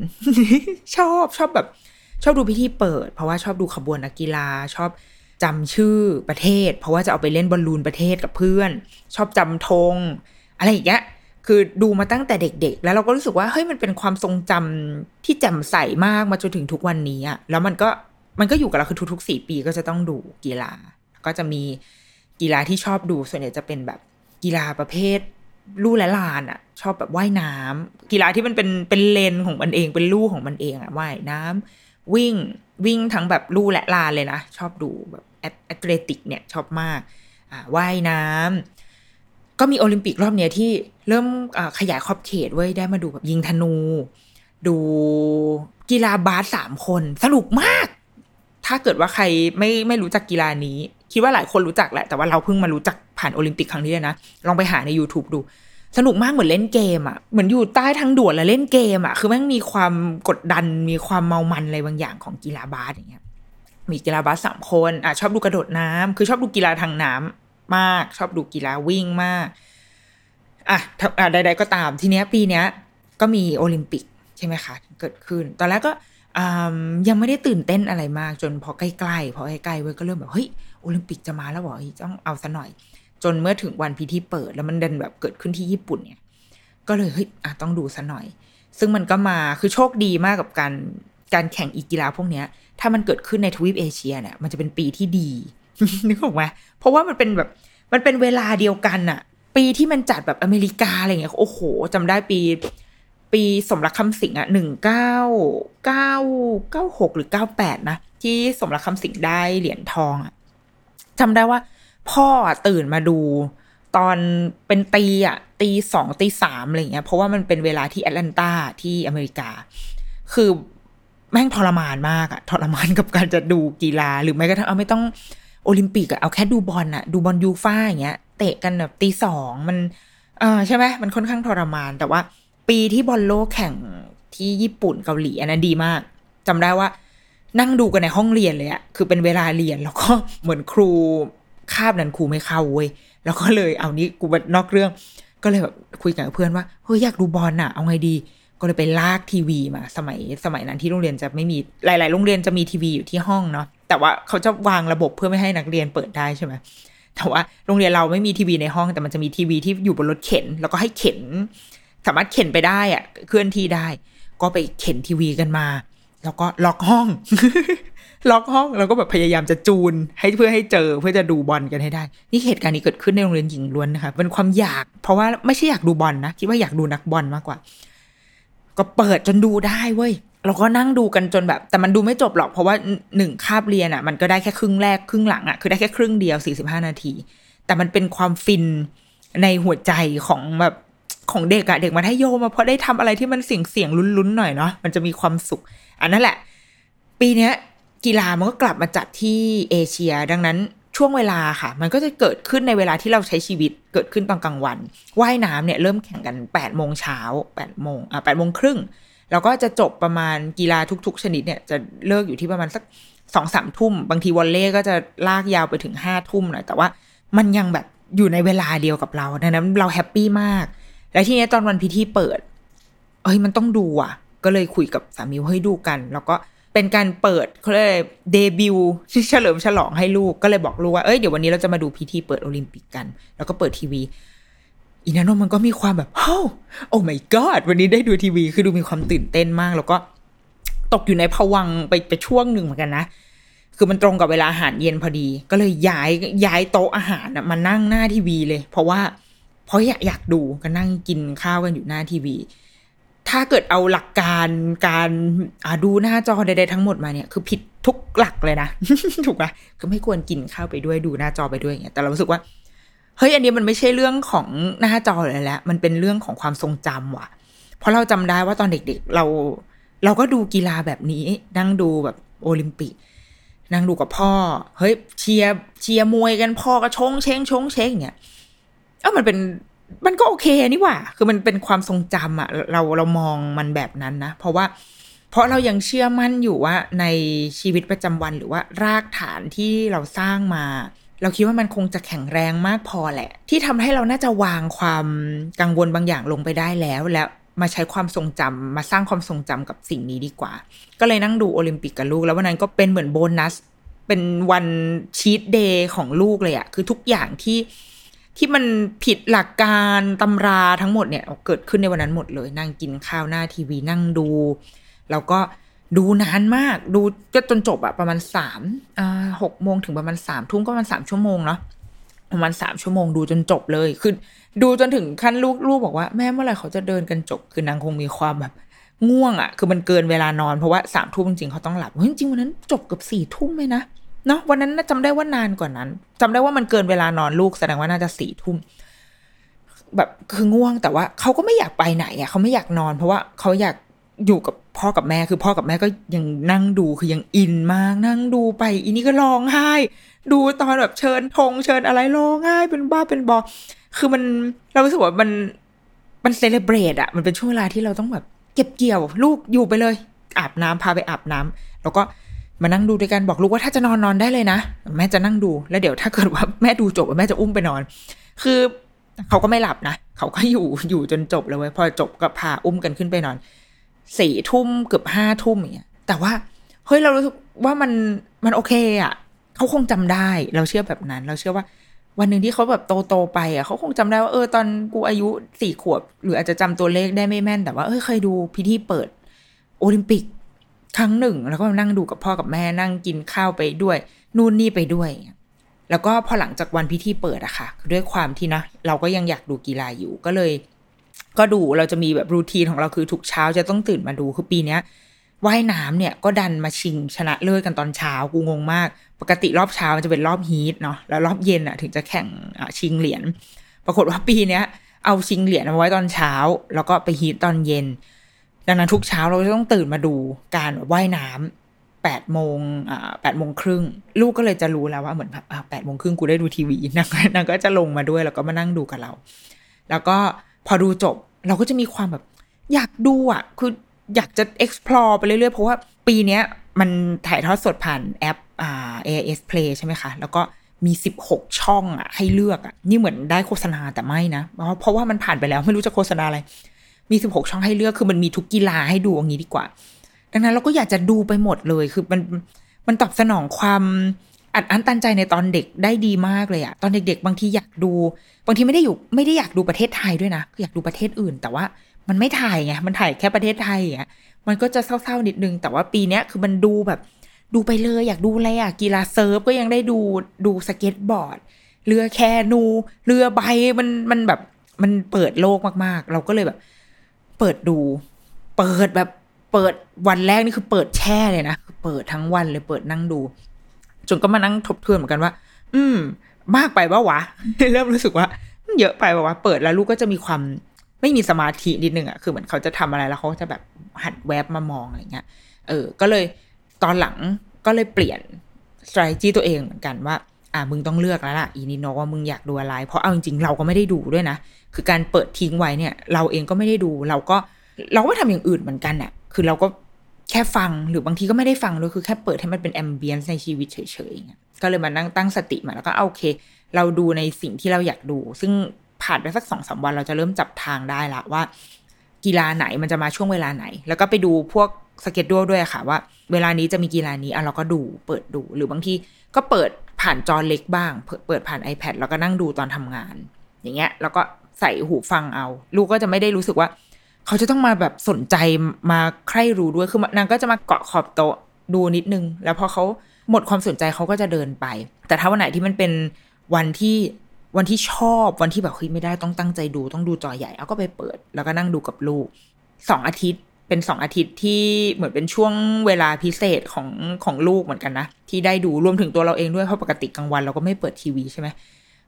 ชอบชอบแบบ ชอบดูพิธีเปิด เพราะว่าชอบดูขบวนนักกีฬาชอบจำชื่อประเทศ เพราะว่าจะเอาไปเล่นบอลลูนประเทศกับเพื่อน ชอบจำธงอะไรอย่างเงี้ย คือดูมาตั้งแต่เด็กๆ แล้วเราก็รู้สึกว่าเฮ้ยมันเป็นความทรงจำที่แจ่มใสมากมาจนถึงทุกวันนี้อะแล้วมันก็มันก็อยู่กับเราคือทุกๆสี่ปีก็จะต้องดูกีฬา ก็จะมีกีฬาที่ชอบดูส่วนใหญ่จะเป็นแบบกีฬาประเภทลู่และลานอะชอบแบบว่ายน้ำกีฬาที่มันเป็นเป็นเลนของมันเองเป็นลู่ของมันเองอะว่ายน้ำวิ่งวิ่งทั้งแบบลู่และลานเลยนะ ชอบดูแบบแอตเลติกเนี่ยชอบมากอ่าว่ายน้ำ ก็มีโอลิมปิกรอบเนี้ยที่เริ่มขยายขอบเขตไว้ได้มาดูแบบยิงธนู ดูกีฬาบาสสามคนสนุกมาก ถ้าเกิดว่าใครไม่ไม่รู้จักกีฬานี้ คิดว่าหลายคนรู้จักแหละ แต่ว่าเราเพิ่งมารู้จักผ่านโอลิมปิกครั้งนี้นะลองไปหาใน YouTube ดูสนุกมากเหมือนเล่นเกมอะ่ะเหมือนอยู่ใต้ทางด่วนแล้วเล่นเกมอะ่ะคือมันมีความกดดันมีความเมามันอะไรบางอย่างของกีฬาบาสอย่างเงี้ยมีกีฬาบาสสามคนอะชอบดูกระโดดน้ำคือชอบดูกีฬาทางน้ำ มาก ชอบดูกีฬาวิ่งมาก อะใด ๆ ก็ตามทีเนี้ยปีเนี้ย ก็มีโอลิมปิกใช่ไหมคะ เกิดขึ้น ตอนแรกก็ยังไม่ได้ตื่นเต้นอะไรมาก จนพอใกล้ๆพอใกล้ๆเว้ยก็เริ่มแบบเฮ้ยโอลิมปิกจะมาแล้วเหรอต้องเอาซะหน่อย จนเมื่อถึงวันพิธีเปิด แล้วมันเดินแบบเกิดขึ้นที่ญี่ปุ่นเนี่ย ก็เลยเฮ้ยอะต้องดูซะหน่อย ซึ่งมันก็มาคือโชคดีมากกับการการแข่งอีกกีฬาพวกเนี้ย ถ้ามันเกิดขึ้นในทวีปเอเชียเนี่ยมันจะเป็นปีที่ดี นึกออกไหมเพราะว่ามันเป็นแบบมันเป็นเวลาเดียวกันอะปีที่มันจัดแบบอเมริกาอะไรเงี้ยโอ้โหจำได้ปี ปีสมรักคำสิงอะหนึ่งเก้าเก้าเก้าหกหรือเก้าแปดนะ ที่สมรักคำสิงได้เหรียญทองอะจำได้ว่า พ่อตื่นมาดู ตอนเป็นตีอะตีสองตีสามอะไรเงี้ยเพราะว่ามันเป็นเวลาที่แอตแลนตาที่อเมริกา คือแม่งทรมานมากอะทรมานกับการจะดูกีฬาหรือแม้กระทั่งเอาไม่ต้อง โอลิมปิกอะเอาแค่ดูบอลอะดูบอลยูฟ่าอย่างเงี้ย เตะกันแบบตีสองมันเออใช่ไหมมันค่อนข้างทรมาน แต่ว่าปีที่บอลโลกแข่งที่ญี่ปุ่นเกาหลีอันนั้นดีมากจำได้ว่านั่งดูกันในห้องเรียนเลยอะคือเป็นเวลาเรียนแล้วก็เหมือนครูคาบนั้นครูไม่เข้าเว้ยแล้วก็เลยเอานี้กูนอกเรื่อง ก็เลยแบบคุยกับเพื่อนว่าเฮ้ยอยากดูบอลอะเอาไงดีก็เลยไปลากทีวีมา สมัยสมัยนั้นที่โรงเรียนจะไม่มีหลาย ๆ โรงเรียนจะมีทีวีอยู่ที่ห้องเนาะ แต่ว่าเขาจะวางระบบเพื่อไม่ให้นักเรียนเปิดได้ใช่ไหมแต่ว่าโรงเรียนเราไม่มีทีวีในห้องแต่มันจะมีทีวีที่อยู่บนรถเข็น แล้วก็ให้เข็น สามารถเข็นไปได้อะเคลื่อนที่ได้ ก็ไปเข็นทีวีกันมา แล้วก็ล็อกห้อง ล็อกห้องแล้วก็แบบพยายามจะจูน ให้เพื่อให้เจอเพื่อจะดูบอลกันให้ได้ นี่เหตุการณ์นี้เกิดขึ้นในโรงเรียนหญิงล้วนนะคะเป็นความอยาก เพราะว่าไม่ใช่อยากดูบอลนะคิดว่าอยากดูนักบอลมากกว่า ก็เปิดจนดูได้เว้ย เราก็นั่งดูกันจนแบบ แต่มันดูไม่จบหรอกเพราะว่าหนึ่งคาบเรียนอะ่ะ มันก็ได้แค่ครึ่งแรกครึ่งหลังอะ่ะคือได้แค่ครึ่งเดียวสี่สิบห้านาที แต่มันเป็นความฟินในหัวใจของแบบของเด็กอะเด็กมัธยมมาเพราะได้ทำอะไรที่มันเสียงเสียงลุ้นๆหน่อยเนาะมันจะมีความสุข อันนั้นแหละ ปีเนี้ย กีฬามันก็กลับมาจัดที่เอเชีย ดังนั้นช่วงเวลาค่ะ มันก็จะเกิดขึ้นในเวลาที่เราใช้ชีวิตเกิดขึ้นตอนกลางวันว่ายน้ำเนี่ยเริ่มแข่งกัน8ปดโมงเช้า8ปดโมงอะแปดโมงครึ่ง แล้วก็จะจบประมาณกีฬาทุก ๆ ชนิดเนี่ยจะเลิกอยู่ที่ประมาณสักสองสามทุ่ม บางทีวอลเล่ก็จะลากยาวไปถึงห้าทุ่มหน่อยแต่ว่ามันยังแบบอยู่ในเวลาเดียวกับเราดังนั้นเราแฮปปี้มาก และทีนี้ตอนวันพิธีเปิด เอ้ยมันต้องดูอะ ก็เลยคุยกับสามีว่าเฮ้ยดูกัน แล้วก็เป็นการเปิดเขาเรียกเดบิวเฉลิมฉลองให้ลูกก็เลยบอกลูกว่าเอ้ยเดี๋ยววันนี้เราจะมาดูพิธีเปิดโอลิมปิกกัน แล้วก็เปิดทีวี อีนาโนมันก็มีความแบบโอ้โอ้ my god วันนี้ได้ดูทีวี คือดูมีความตื่นเต้นมาก แล้วก็ตกอยู่ในผวังไปไปช่วงหนึ่งเหมือนกันนะ คือมันตรงกับเวลาอาหารเย็นพอดี ก็เลยย้ายย้ายโต๊ะอาหารมานั่งหน้าทีวีเลย เพราะว่าเพราะอยากอยากดูก็นั่งกินข้าวกันอยู่หน้าทีวี ถ้าเกิดเอาหลักการการดูหน้าจอใดๆทั้งหมดมาเนี่ยคือผิดทุกหลักเลยนะถูกไหมก็ไม่ควรกินข้าวไปด้วยดูหน้าจอไปด้วยอย่างเงี้ยแต่เรารู้สึกว่า เฮ้ยอันนี้มันไม่ใช่เรื่องของหน้าจอเลยแหละมันเป็นเรื่องของความทรงจำว่ะ เพราะเราจำได้ว่าตอนเด็กๆ เรา เราก็ดูกีฬาแบบนี้ นั่งดูแบบโอลิมปิก นั่งดูกับพ่อ เฮ้ยเชียร์เชียร์มวยกันพ่อก็ชงเชงชงเชงเนี่ยเออมันเป็นมันก็โอเคนี่ว่า คือมันเป็นความทรงจำอะเราเรามองมันแบบนั้นนะ เพราะว่า เพราะเรายังเชื่อมั่นอยู่ว่าในชีวิตประจำวันหรือว่ารากฐานที่เราสร้างมา เราคิดว่ามันคงจะแข็งแรงมากพอแหละ ที่ทำให้เราน่าจะวางความกังวลบางอย่างลงไปได้แล้วแล้วมาใช้ความทรงจำมาสร้างความทรงจำกับสิ่งนี้ดีกว่า ก็เลยนั่งดูโอลิมปิกกับลูก แล้ววันนั้นก็เป็นเหมือนโบนัส เป็นวันชีตเดย์ของลูกเลยอะคือทุกอย่างที่ที่มันผิดหลักการตำราทั้งหมดเนี่ยเกิดขึ้นในวันนั้นหมดเลย นั่งกินข้าวหน้าทีวีนั่งดู แล้วก็ ดูนานมากดูก็จนจบอะประมาณสามหกโมงถึงประมาณสามทุ่มก็ประมาณสามชั่วโมงเนาะประมาณสามชั่วโมงดูจนจบเลย คือดูจนถึงขั้นลูกลูกบอกว่าแม่เมื่อไหร่เขาจะเดินกันจบ คือนางคงมีความแบบง่วงอะคือมันเกินเวลานอนเพราะว่าสามทุ่มจริงเขาต้องหลับจริงวันนั้นจบเกับสี่ทุ่มเลยนะเนาะวันนั้นจำได้ว่านานกว่านั้นจำได้ว่ามันเกินเวลานอนลูกแสดงว่าน่าจะสี่ทุ่มแบบคือง่วงแต่ว่าเขาก็ไม่อยากไปไหนอะเขาไม่อยากนอน เพราะว่าเขาอยาก อยู่กับพ่อกับแม่คือพ่อกับแม่ก็ยังนั่งดูคือยังอินมาก นั่งดูไปอีนี่ก็ร้องไห้ ดูตอนแบบเชิญธงเชิญอะไรร้องไห้เป็นบ้าเป็นบอคือมันเรารู้สึกว่ามันมันเซเลบรตอะมันเป็นช่วงเวลาที่เราต้องแบบเก็บเกี่ยว ลูกอยู่ไปเลย อาบน้ำพาไปอาบน้ำแล้วก็มานั่งดูด้วยกันบอกลูกว่าถ้าจะนอนนอนได้เลยนะ แม่จะนั่งดูแล้วเดี๋ยวถ้าเกิดว่าแม่ดูจบแม่จะอุ้มไปนอน คือเขาก็ไม่หลับนะเขาก็อยู่อยู่จนจบเลยเว้ยพอจบก็พาอุ้มกันขึ้นไปนอน สี่ทุ่มเกือบห้าทุ่มอย่างเงี้ยแต่ว่าเฮ้ยเรารู้สึกว่ามันมันโอเคอะ่ะเขาคงจำได้ เราเชื่อแบบนั้น เราเชื่อว่า วันหนึ่งที่เขาแบบโตโตไปอะเขาคงจำได้ว่าเออตอนกูอายุสี่ขวบ หรืออาจจะจำตัวเลขได้ไม่แม่น แต่ว่าเออเคยดูพิธีเปิด โอลิมปิกครั้งหนึ่ง แล้วก็นั่งดูกับพ่อกับแม่นั่งกินข้าวไปด้วย นู่นนี่ไปด้วย แล้วก็พอหลังจากวันพิธีเปิดอะค่ะ ด้วยความที่นะ เราก็ยังอยากดูกีฬาอยู่ก็เลย ก็ดูเราจะมีแบบรูทีนของเราคือทุกเช้าจะต้องตื่นมาดูคือปีเนี้ยว่ายน้ำเนี่ยก็ดันมาชิงชนะเลิศกันตอนเช้ากูงงมาก ปกติรอบเช้ามันจะเป็นรอบฮีทเนาะแล้วรอบเย็นอะถึงจะแข่งชิงเหรียญปรากฏว่าปีเนี้ยเอาชิงเหรียญมาไว้ตอนเช้า แล้วก็ไปฮีทตอนเย็น ดังนั้นทุกเช้าเราจะต้องตื่นมาดูการว่ายน้ำแปดโมงอ่าแปดโมงครึ่งลูกก็เลยจะรู้แล้วว่าเหมือนแบบแปดโมงครึ่งกูได้ดูทีวีนางนางก็จะลงมาด้วยแล้วก็มานั่งดูกับเรา แล้วก็ พอดูจบเราก็จะมีความแบบ อยากดูอะ คืออยากจะ explore ไปเรื่อยๆ เพราะว่าปีเนี้ยมันถ่ายทอดสดผ่านแอปอ่า AIS Play ใช่ไหมคะ แล้วก็มี 16 ช่องอะให้เลือกอะนี่เหมือนได้โฆษณาแต่ไม่นะ เพราะเพราะว่ามันผ่านไปแล้วไม่รู้จะโฆษณาอะไร มี 16 ช่องให้เลือกคือมันมีทุกกีฬาให้ดูอย่างนี้ดีกว่า ดังนั้นเราก็อยากจะดูไปหมดเลยคือมันมันตอบสนองความ อัดอั้นตันใจในตอนเด็กได้ดีมากเลยอะตอนเด็ก ๆ บางทีอยากดู บางทีไม่ได้อยู่ไม่ได้อยากดูประเทศไทยด้วยนะคืออยากดูประเทศอื่น แต่ว่ามันไม่ถ่ายไงมันถ่ายแค่ประเทศไทยอะมันก็จะเศร้าๆนิดนึง แต่ว่าปีเนี้ยคือมันดูแบบ ดูไปเลยอยากดูอะไรอะกีฬา surf ก็ยังได้ดูดูสเก็ตบอร์ดเรือแคนูเรือใบมันมันแบบมันเปิดโลกมากๆ เราก็เลยแบบ เปิดดู เปิดแบบเปิดวันแรกนี่คือเปิดแช่เลยนะเปิดทั้งวันเลยเปิดนั่งดู จนก็มานั่งทบทวนเหมือนกันว่า อืม มากไปปะวะ เริ่มรู้สึกว่า เยอะไปปะวะ เปิดแล้วลูกก็จะมีความไม่มีสมาธินิดนึงอะคือเหมือนเขาจะทำอะไรแล้วเขาจะแบบหัดแวบมามองอะไรเงี้ย เออ ก็เลยตอนหลังก็เลยเปลี่ยน strategy ตัวเองเหมือนกันว่า อ่ามึงต้องเลือกแล้วล่ะ อีนิโนว่ามึงอยากดูอะไร เพราะเอาจริงๆเราก็ไม่ได้ดูด้วยนะ คือการเปิดทิ้งไว้เนี่ย เราเองก็ไม่ได้ดู เราก็เราก็ทำอย่างอื่นเหมือนกันอะคือเราก็ แค่ฟังหรือบางทีก็ไม่ได้ฟังด้วยคือแค่เปิดให้มันเป็นแอมเบียนในชีวิตเฉยๆก็เลยมานั่งตั้งสติมาแล้วก็โอเค เราดูในสิ่งที่เราอยากดู ซึ่งผ่านไปสักสองสาวันเราจะเริ่มจับทางได้ละว่า กีฬาไหนมันจะมาช่วงเวลาไหน แล้วก็ไปดูพวกสเก็ตดูด้วยค่ะว่า เวลานี้จะมีกีฬานี้อะเราก็ดูเปิดดูหรือบางทีก็เปิดผ่านจอเล็กบ้าง เปิดผ่าน iPad แล้วก็นั่งดูตอนทำงาน อย่างเงี้ย แล้วก็ใส่หูฟังเอา ลูกก็จะไม่ได้รู้สึกว่า เขาจะต้องมาแบบสนใจมาใคร่รู้ด้วยคือนางก็จะมาเกาะขอบโต๊ะดูนิดนึง แล้วพอเขาหมดความสนใจเขาก็จะเดินไป แต่ถ้าวันไหนที่มันเป็นวันที่วันที่ชอบวันที่แบบเฮ้ยไม่ได้ต้องตั้งใจดูต้องดูจอใหญ่เอาก็ไปเปิด แล้วก็นั่งดูกับลูกสองอาทิตย์เป็นสองอาทิตย์ที่เหมือนเป็นช่วงเวลาพิเศษของของลูกเหมือนกันนะ ที่ได้ดูรวมถึงตัวเราเองด้วยเพราะปกติกลางวันเราก็ไม่เปิดทีวีใช่ไหม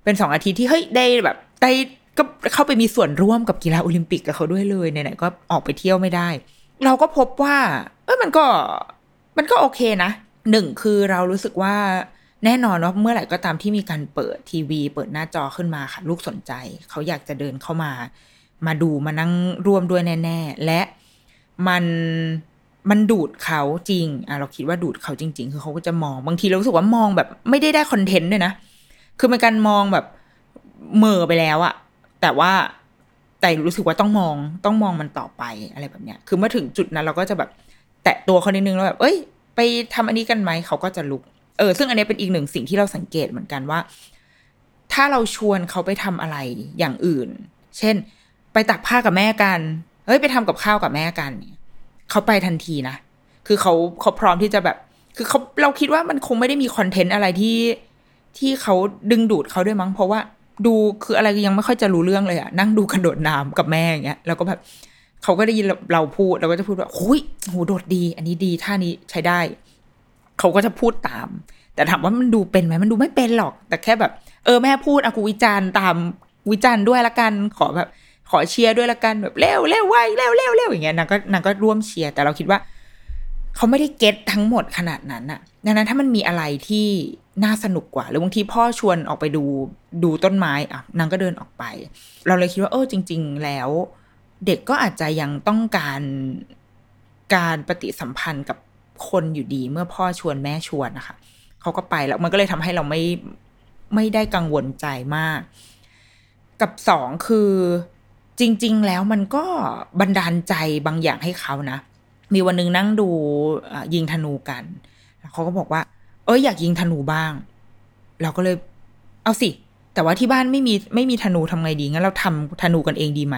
เป็นสองอาทิตย์ที่เฮ้ยได้แบบได้ ก็เข้าไปมีส่วนร่วมกับกีฬาโอลิมปิกกับเขาด้วยเลยไหนๆก็ออกไปเที่ยวไม่ได้ เราก็พบว่า เออมันก็มันก็โอเคนะหนึ่งคือเรารู้สึกว่าแน่นอนว่าเมื่อไหร่ก็ตามที่มีการเปิดทีวี เปิดหน้าจอขึ้นมาค่ะ ลูกสนใจ เขาอยากจะเดินเข้ามา มาดูมานั่งร่วมด้วยแน่ ๆ และมันมันดูดเขาจริงอะเราคิดว่าดูดเขาจริง ๆ คือเขาก็จะมองบางทีเรารู้สึกว่ามองแบบ ไม่ได้ได้คอนเทนต์ด้วยนะ คือเป็นการมองแบบเมื่อไปแล้วอะ แต่ว่าแต่รู้สึกว่าต้องมองต้องมองมันต่อไปอะไรแบบเนี้ย คือเมื่อถึงจุดนั้นเราก็จะแบบ แตะตัวเขานิดนึงแล้วแบบ เอ้ย ไปทำอันนี้กันไหมเขาก็จะลุก เออ ซึ่งอันนี้เป็นอีกหนึ่งสิ่งที่เราสังเกตเหมือนกันว่า ถ้าเราชวนเขาไปทำอะไรอย่างอื่น เช่น ไปตักผ้ากับแม่กัน เฮ้ย ไปทำกับข้าวกับแม่กัน เขาไปทันทีนะ คือเขาเขาพร้อมที่จะแบบ คือเขาเราคิดว่ามันคงไม่ได้มีคอนเทนต์อะไรที่ที่เขาดึงดูดเขาด้วยมั้ง เพราะว่า ดูคืออะไรยังไม่ค่อยจะรู้เรื่องเลยอะนั่งดูกระโดดน้ำกับแม่อย่างเงี้ยแล้วก็แบบเขาก็ได้ยินเราพูดเราก็จะพูดว่าโอ้ยโหโดดดี อันนี้ดีท่านี้ใช้ได้ เขาก็จะพูดตาม แต่ถามว่ามันดูเป็นไหมมันดูไม่เป็นหรอก แต่แค่แบบ เออแม่พูดอากูวิจารณ์ตามวิจารณ์ด้วยละกันขอแบบ ขอเชียร์ด้วยละกันแบบเร็วเร็วไวเร็วเร็วเร็วอย่างเงี้ยนางก็นางก็ร่วมเชียร์แต่เราคิดว่าเขาไม่ได้เก็ตทั้งหมดขนาดนั้นอะดังนั้นถ้ามันมีอะไรที่ น่าสนุกกว่า หรือบางทีพ่อชวนออกไปดูดูต้นไม้อะนางก็เดินออกไป เราเลยคิดว่าเออจริง ๆ แล้ว เด็กก็อาจจะยังต้องการการปฏิสัมพันธ์กับคนอยู่ดีเมื่อพ่อชวนแม่ชวนนะคะเขาก็ไปแล้วมันก็เลยทำให้เราไม่ไม่ได้กังวลใจมาก กับสองคือจริง ๆ แล้วมันก็บันดาลใจบางอย่างให้เขานะ มีวันนึงนั่งดูยิงธนูกัน เขาก็บอกว่า เอ้ยอยากยิงธนูบ้าง เราก็เลยเอาสิ แต่ว่าที่บ้านไม่มีไม่มีธนูทำไงดีงั้นเราทำธนูกันเองดีไหม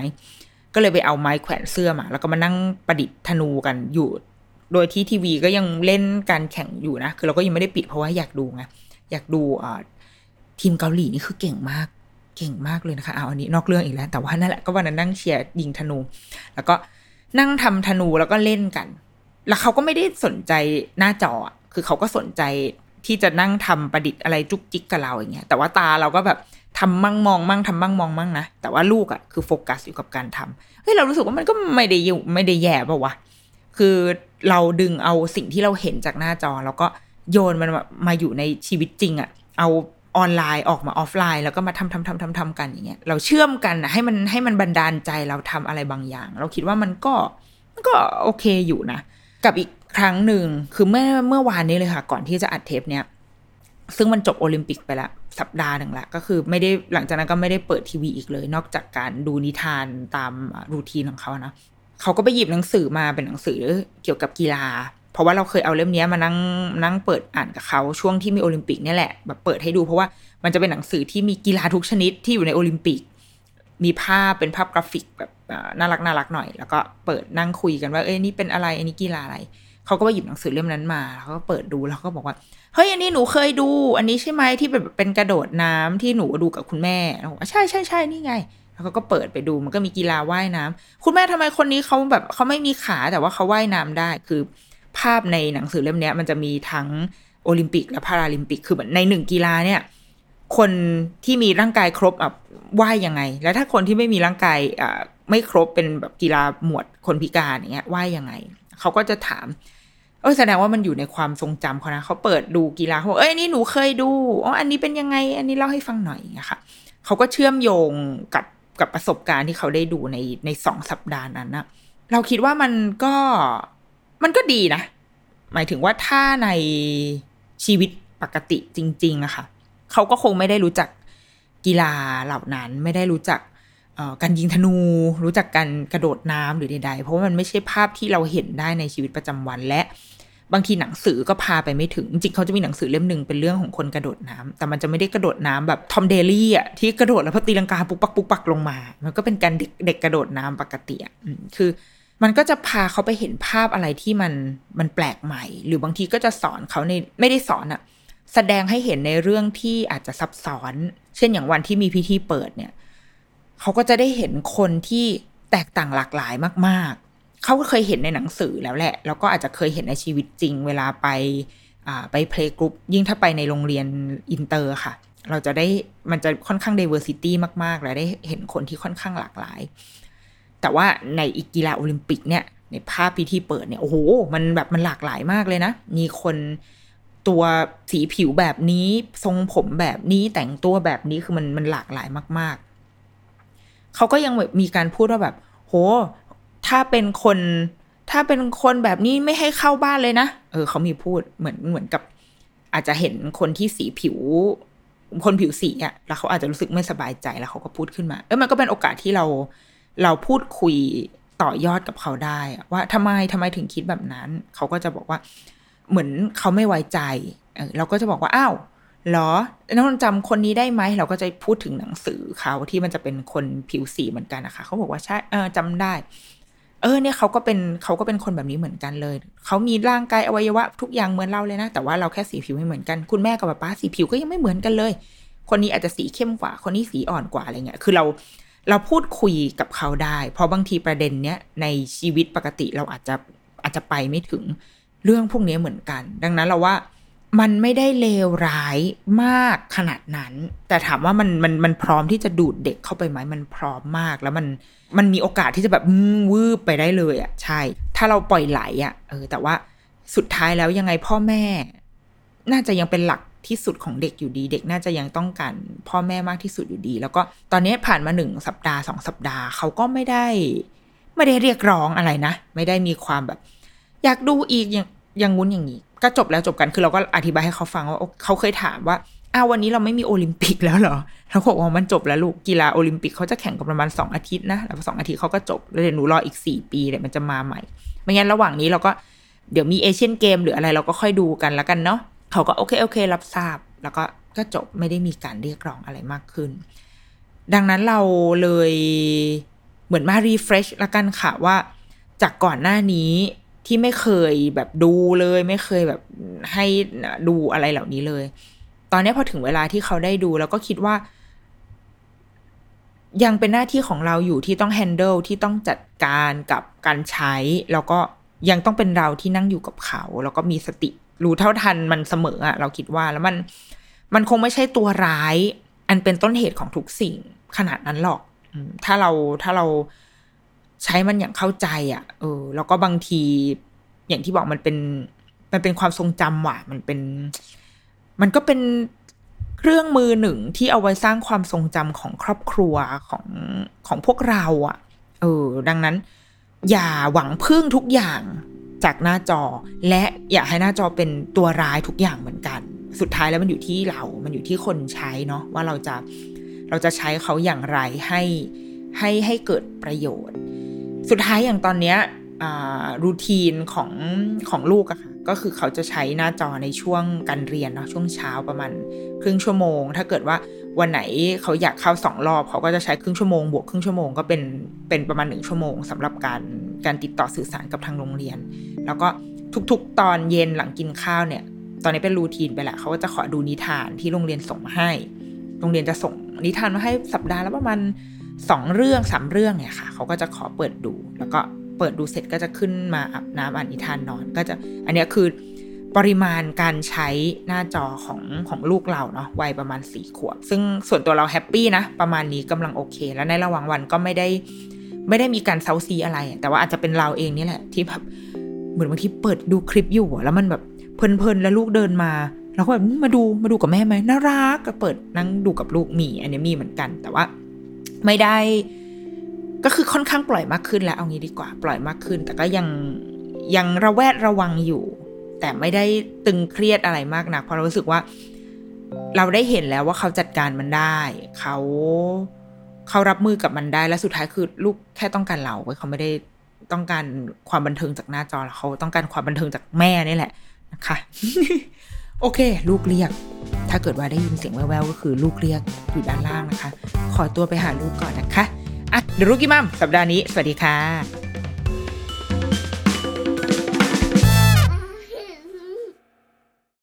ก็เลยไปเอาไม้แขวนเสื้อมา แล้วก็มานั่งประดิษฐ์ธนูกันอยู่ โดยที่ทีวีก็ยังเล่นการแข่งอยู่นะ คือเราก็ยังไม่ได้ปิดเพราะว่าอยากดูไงอยากดูอ่าทีมเกาหลีนี่คือเก่งมาก เก่งมากเลยนะคะเอาอันนี้นอกเรื่องอีกแล้วแต่ว่านั่นแหละก็วันนั้นนั่งเชียร์ยิงธนู แล้วก็นั่งทำธนูแล้วก็เล่นกัน แล้วเขาก็ไม่ได้สนใจหน้าจอ คือเขาก็สนใจที่จะนั่งทำประดิษฐ์อะไรจุกจิกกับเราอย่างเงี้ยแต่ว่าตาเราก็แบบทำมั่งมองมั่งทำมั่งมองมั่งนะแต่ว่าลูกอะ่ะคือโฟกัสอยู่กับการทำเฮ้ยเรารู้สึกว่ามันก็ไม่ได้อยู่ไม่ได้แย่ป่าวะคือเราดึงเอาสิ่งที่เราเห็นจากหน้าจอ แล้วก็โยนมันมามาอยู่ในชีวิตจริงอะ่ะเอาออนไลน์ออกมาออฟไลน์ แล้วก็มาทำทำทำทำทำกันอย่างเงี้ยเราเชื่อมกันนะให้มันให้มันบันดาลใจเราทำอะไรบางอย่าง เราคิดว่ามันก็มันก็โอเคอยู่นะ กับอีก ครั้งหนึ่งคือเมื่อเมื่อวานนี้เลยค่ะ ก่อนที่จะอัดเทปเนี้ยซึ่งมันจบโอลิมปิกไปละสัปดาห์หนึ่งละก็คือไม่ได้หลังจากนั้นก็ไม่ได้เปิดทีวีอีกเลย นอกจากการดูนิทานตามรูทีนของเขานะเขาก็ไปหยิบหนังสือมาเป็นหนังสือเกี่ยวกับกีฬา เพราะว่าเราเคยเอาเล่มนี้มานั่งนั่งเปิดอ่านกับเขาช่วงที่มีโอลิมปิกนี่แหละแบบเปิดให้ดูเพราะว่ามันจะเป็นหนังสือที่มีกีฬาทุกชนิดที่อยู่ในโอลิมปิก มีภาพเป็นภาพกราฟิกแบบน่ารักน่ารักหน่อย แล้วก็เปิดนั่งคุยกันว่าเอ้ยนี่เป็นอะไรอันนี้กีฬาอะไร เขาก็ไปหยิบหนังสือเล่มนั้นมาแล้วก็เปิดดูแล้วก็บอกว่าเฮ้ยอันนี้หนูเคยดู อันนี้ใช่ไหมที่เป็นเป็นกระโดดน้ำที่หนูดูกับคุณแม่แล้วบอกว่าใช่ใช่ใช่นี่ไง แล้วเขาก็เปิดไปดูมันก็มีกีฬาว่ายน้ำคุณแม่ทำไมคนนี้เขาแบบเขาไม่มีขาแต่ว่าเขาว่ายน้ำได้คือภาพในหนังสือเล่มนี้มันจะมีทั้งโอลิมปิกและพาราลิมปิกคือเหมือนในหนึ่งกีฬาเนี่ย คนที่มีร่างกายครบอะว่ายยังไง แล้วถ้าคนที่ไม่มีร่างกายอ่าไม่ครบเป็นแบบกีฬาหมวดคนพิการอย่างเงี้ยว่ายยังไงเขาก็จะถาม เออแสดงว่ามันอยู่ในความทรงจำเขานะเขาเปิดดูกีฬาเขาบอกเอ้ยนี่หนูเคยดูอ๋ออันนี้เป็นยังไง อันนี้เล่าให้ฟังหน่อยอย่างเงี้ยค่ะเขาก็เชื่อมโยงกับกับประสบการณ์ที่เขาได้ดูในในสองสัปดาห์นั้นนะเราคิดว่ามันก็มันก็ดีนะ หมายถึงว่าถ้าในชีวิตปกติจริง ๆอะค่ะเขาก็คงไม่ได้รู้จักกีฬาเหล่านั้นไม่ได้รู้จักการยิงธนู รู้จักการกระโดดน้ำหรือใดๆ เพราะมันไม่ใช่ภาพที่เราเห็นได้ในชีวิตประจำวันและ บางทีหนังสือก็พาไปไม่ถึง จริงเขาจะมีหนังสือเล่มหนึ่งเป็นเรื่องของคนกระโดดน้ำแต่มันจะไม่ได้กระโดดน้ำแบบทอมเดลี่อะที่กระโดดแล้วพอตีลังกาปุ๊กปักปุ๊กปักลงมา มันก็เป็นการเด็กเด็กกระโดดน้ำปกติอะคือ มันก็จะพาเขาไปเห็นภาพอะไรที่มันมันแปลกใหม่ หรือบางทีก็จะสอนเขาในไม่ได้สอนอะแสดงให้เห็นในเรื่องที่อาจจะซับซ้อน เช่นอย่างวันที่มีพิธีเปิดเนี่ยเขาก็จะได้เห็นคนที่แตกต่างหลากหลายมาก เขาก็เคยเห็นในหนังสือแล้วแหละ แล้วก็อาจจะเคยเห็นในชีวิตจริง เวลาไปไปเพลงกรุ๊ปยิ่งถ้าไปในโรงเรียนอินเตอร์ค่ะ เราจะได้มันจะค่อนข้าง diversity มากๆ และได้เห็นคนที่ค่อนข้างหลากหลาย แต่ว่าในอีกกีฬาโอลิมปิกเนี่ย ในภาพพิธีเปิดเนี่ย โอ้โห มันแบบมันหลากหลายมากเลยนะ มีคนตัวสีผิวแบบนี้ ทรงผมแบบนี้แต่งตัวแบบนี้คือมันมันหลากหลายมาก ๆ เขาก็ยังแบบมีการพูดว่าแบบ โห ถ้าเป็นคน ถ้าเป็นคนแบบนี้ไม่ให้เข้าบ้านเลยนะ เออ เขามีพูดเหมือนเหมือนกับ อาจจะเห็นคนที่สีผิว คนผิวสีอะแล้วเขาอาจจะรู้สึกไม่สบายใจแล้วเขาก็พูดขึ้นมา เออมันก็เป็นโอกาสที่เราเราพูดคุยต่อยอดกับเขาได้ว่าทำไมทำไมถึงคิดแบบนั้น เขาก็จะบอกว่า เหมือนเขาไม่ไว้ใจเราก็จะบอกว่าอ้าวหรอน้องจำคนนี้ได้ไหมเราก็จะพูดถึงหนังสือเขาที่มันจะเป็นคนผิวสีเหมือนกันนะคะเขาบอกว่าใช่เออจำได้ เออเนี่ยเขาก็เป็นเขาก็เป็นคนแบบนี้เหมือนกันเลย เขามีร่างกายอวัยวะทุกอย่างเหมือนเราเลยนะ แต่ว่าเราแค่สีผิวไม่เหมือนกัน คุณแม่กับป๊าสีผิวก็ยังไม่เหมือนกันเลย คนนี้อาจจะสีเข้มกว่า คนนี้สีอ่อนกว่าอะไรเงี้ย คือเราเราพูดคุยกับเขาได้ เพราะบางทีประเด็นเนี้ยในชีวิตปกติเราอาจจะอาจจะไปไม่ถึงเรื่องพวกนี้เหมือนกัน ดังนั้นเราว่า มันไม่ได้เลวร้ายมากขนาดนั้น แต่ถามว่ามันมันมันพร้อมที่จะดูดเด็กเข้าไปไหมมันพร้อมมาก แล้วมันมันมีโอกาสที่จะแบบอืมวืบไปได้เลยอะ ใช่ ถ้าเราปล่อยไหลอะเออ แต่ว่าสุดท้ายแล้วยังไงพ่อแม่ น่าจะยังเป็นหลักที่สุดของเด็กอยู่ดี เด็กน่าจะยังต้องการพ่อแม่มากที่สุดอยู่ดี แล้วก็ตอนนี้ผ่านมาหนึ่งสัปดาห์สองสัปดาห์เขาก็ไม่ได้ ไม่ได้เรียกร้องอะไรนะ ไม่ได้มีความแบบ อยากดูอีกอย่าง ย่างงุ้นอย่างนี้ ก็จบแล้วจบกันคือเราก็อธิบายให้เขาฟังว่าเขาเคยถามว่าอ้าววันนี้เราไม่มีโอลิมปิกแล้วเหรอเขาบอกว่ามันจบแล้วลูกกีฬาโอลิมปิกเขาจะแข่งกันประมาณสองอาทิตย์นะแล้วสองอาทิตย์เขาก็จบแล้วเดี๋ยวหนูรออีกสี่ปีเดี๋ยวมันจะมาใหม่ ไม่งั้นระหว่างนี้เราก็เดี๋ยวมีเอเชียนเกมหรืออะไรเราก็ค่อยดูกันแล้วกันเนาะเขาก็โอเคโอเค รับทราบ แล้วก็ก็จบไม่ได้มีการเรียกร้องอะไรมากขึ้น ดังนั้นเราเลยเหมือนมา refresh ละกันค่ะว่า จากก่อนหน้านี้ ที่ไม่เคยแบบดูเลย ไม่เคยแบบให้ดูอะไรเหล่านี้เลย ตอนนี้พอถึงเวลาที่เขาได้ดูแล้วก็คิดว่า ยังเป็นหน้าที่ของเราอยู่ที่ต้องแฮนเดิลที่ต้องจัดการกับการใช้ แล้วก็ยังต้องเป็นเราที่นั่งอยู่กับเขา แล้วก็มีสติรู้เท่าทันมันเสมออะเราคิดว่าแล้วมันมันคงไม่ใช่ตัวร้าย อันเป็นต้นเหตุของทุกสิ่งขนาดนั้นหรอก ถ้าเราถ้าเรา ใช้มันอย่างเข้าใจอะ่ะเออ แล้วก็บางที อย่างที่บอกมันเป็น มันเป็นความทรงจำว่ะ มันเป็น มันก็เป็นเครื่องมือหนึ่งที่เอาไว้สร้างความทรงจำของครอบครัวของของพวกเราอะ่ะ เออ ดังนั้น อย่าหวังพึ่งทุกอย่างจากหน้าจอ และอย่าให้หน้าจอเป็นตัวร้ายทุกอย่างเหมือนกัน สุดท้ายแล้วมันอยู่ที่เรา มันอยู่ที่คนใช้เนาะว่าเราจะเราจะใช้เขาอย่างไรให้ ให้ให้เกิดประโยชน์ สุดท้ายอย่างตอนเนี้ยรูทีนของของลูกอะค่ะก็คือเขาจะใช้หน้าจอในช่วงการเรียนเนาะช่วงเช้าประมาณครึ่งชั่วโมง ถ้าเกิดว่าวันไหนเขาอยากเข้าสองรอบ เขาก็จะใช้ครึ่งชั่วโมงบวกครึ่งชั่วโมงก็เป็นเป็นประมาณหนึ่งชั่วโมงสำหรับการการติดต่อสื่อสารกับทางโรงเรียน แล้วก็ทุกๆ ตอนเย็นหลังกินข้าวเนี่ย ตอนนี้เป็นรูทีนไปแหละเขาก็จะขอดูนิทานที่โรงเรียนส่งมาให้ โรงเรียนจะส่งนิทานมาให้สัปดาห์ละประมาณ สองเรื่องสามเรื่องเนี่ยค่ะเขาก็จะขอเปิดดู แล้วก็เปิดดูเสร็จก็จะขึ้นมาอาบน้ำอ่านนิทานนอนก็จะอันนี้คือปริมาณการใช้หน้าจอของของลูกเราเนาะวัยประมาณสี่ขวบ ซึ่งส่วนตัวเราแฮปปี้นะ ประมาณนี้กำลังโอเค แล้วในระหว่างวันก็ไม่ได้ ไม่ได้มีการเซาซีอะไร แต่ว่าอาจจะเป็นเราเองนี่แหละ ที่แบบเหมือนบางทีเปิดดูคลิปอยู่แล้วมันแบบเพลินๆแล้วลูกเดินมาเราก็แบบมาดูมาดูกับแม่ไหมน่ารักก็เปิดนั่งดูกับลูกมี อันนี้มีเหมือนกันแต่ว่า ไม่ได้ ก็คือค่อนข้างปล่อยมากขึ้นแล้วเอางี้ดีกว่า ปล่อยมากขึ้น แต่ก็ยังยังระแวดระวังอยู่ แต่ไม่ได้ตึงเครียดอะไรมากนะเพราะเรารู้สึกว่า เราได้เห็นแล้วว่าเขาจัดการมันได้ เขาเขารับมือกับมันได้และสุดท้ายคือลูกแค่ต้องการเราเขาไม่ได้ต้องการความบันเทิงจากหน้าจอเขาต้องการความบันเทิงจากแม่นี่แหละนะคะ โอเค ลูกเรียก ถ้าเกิดว่าได้ยินเสียงแววๆก็คือลูกเรียกอยู่ด้านล่างนะคะ ขอตัวไปหาลูกก่อนนะคะอะเดี๋ยวลูกกี้มัมสัปดาห์นี้ สวัสดีค่ะ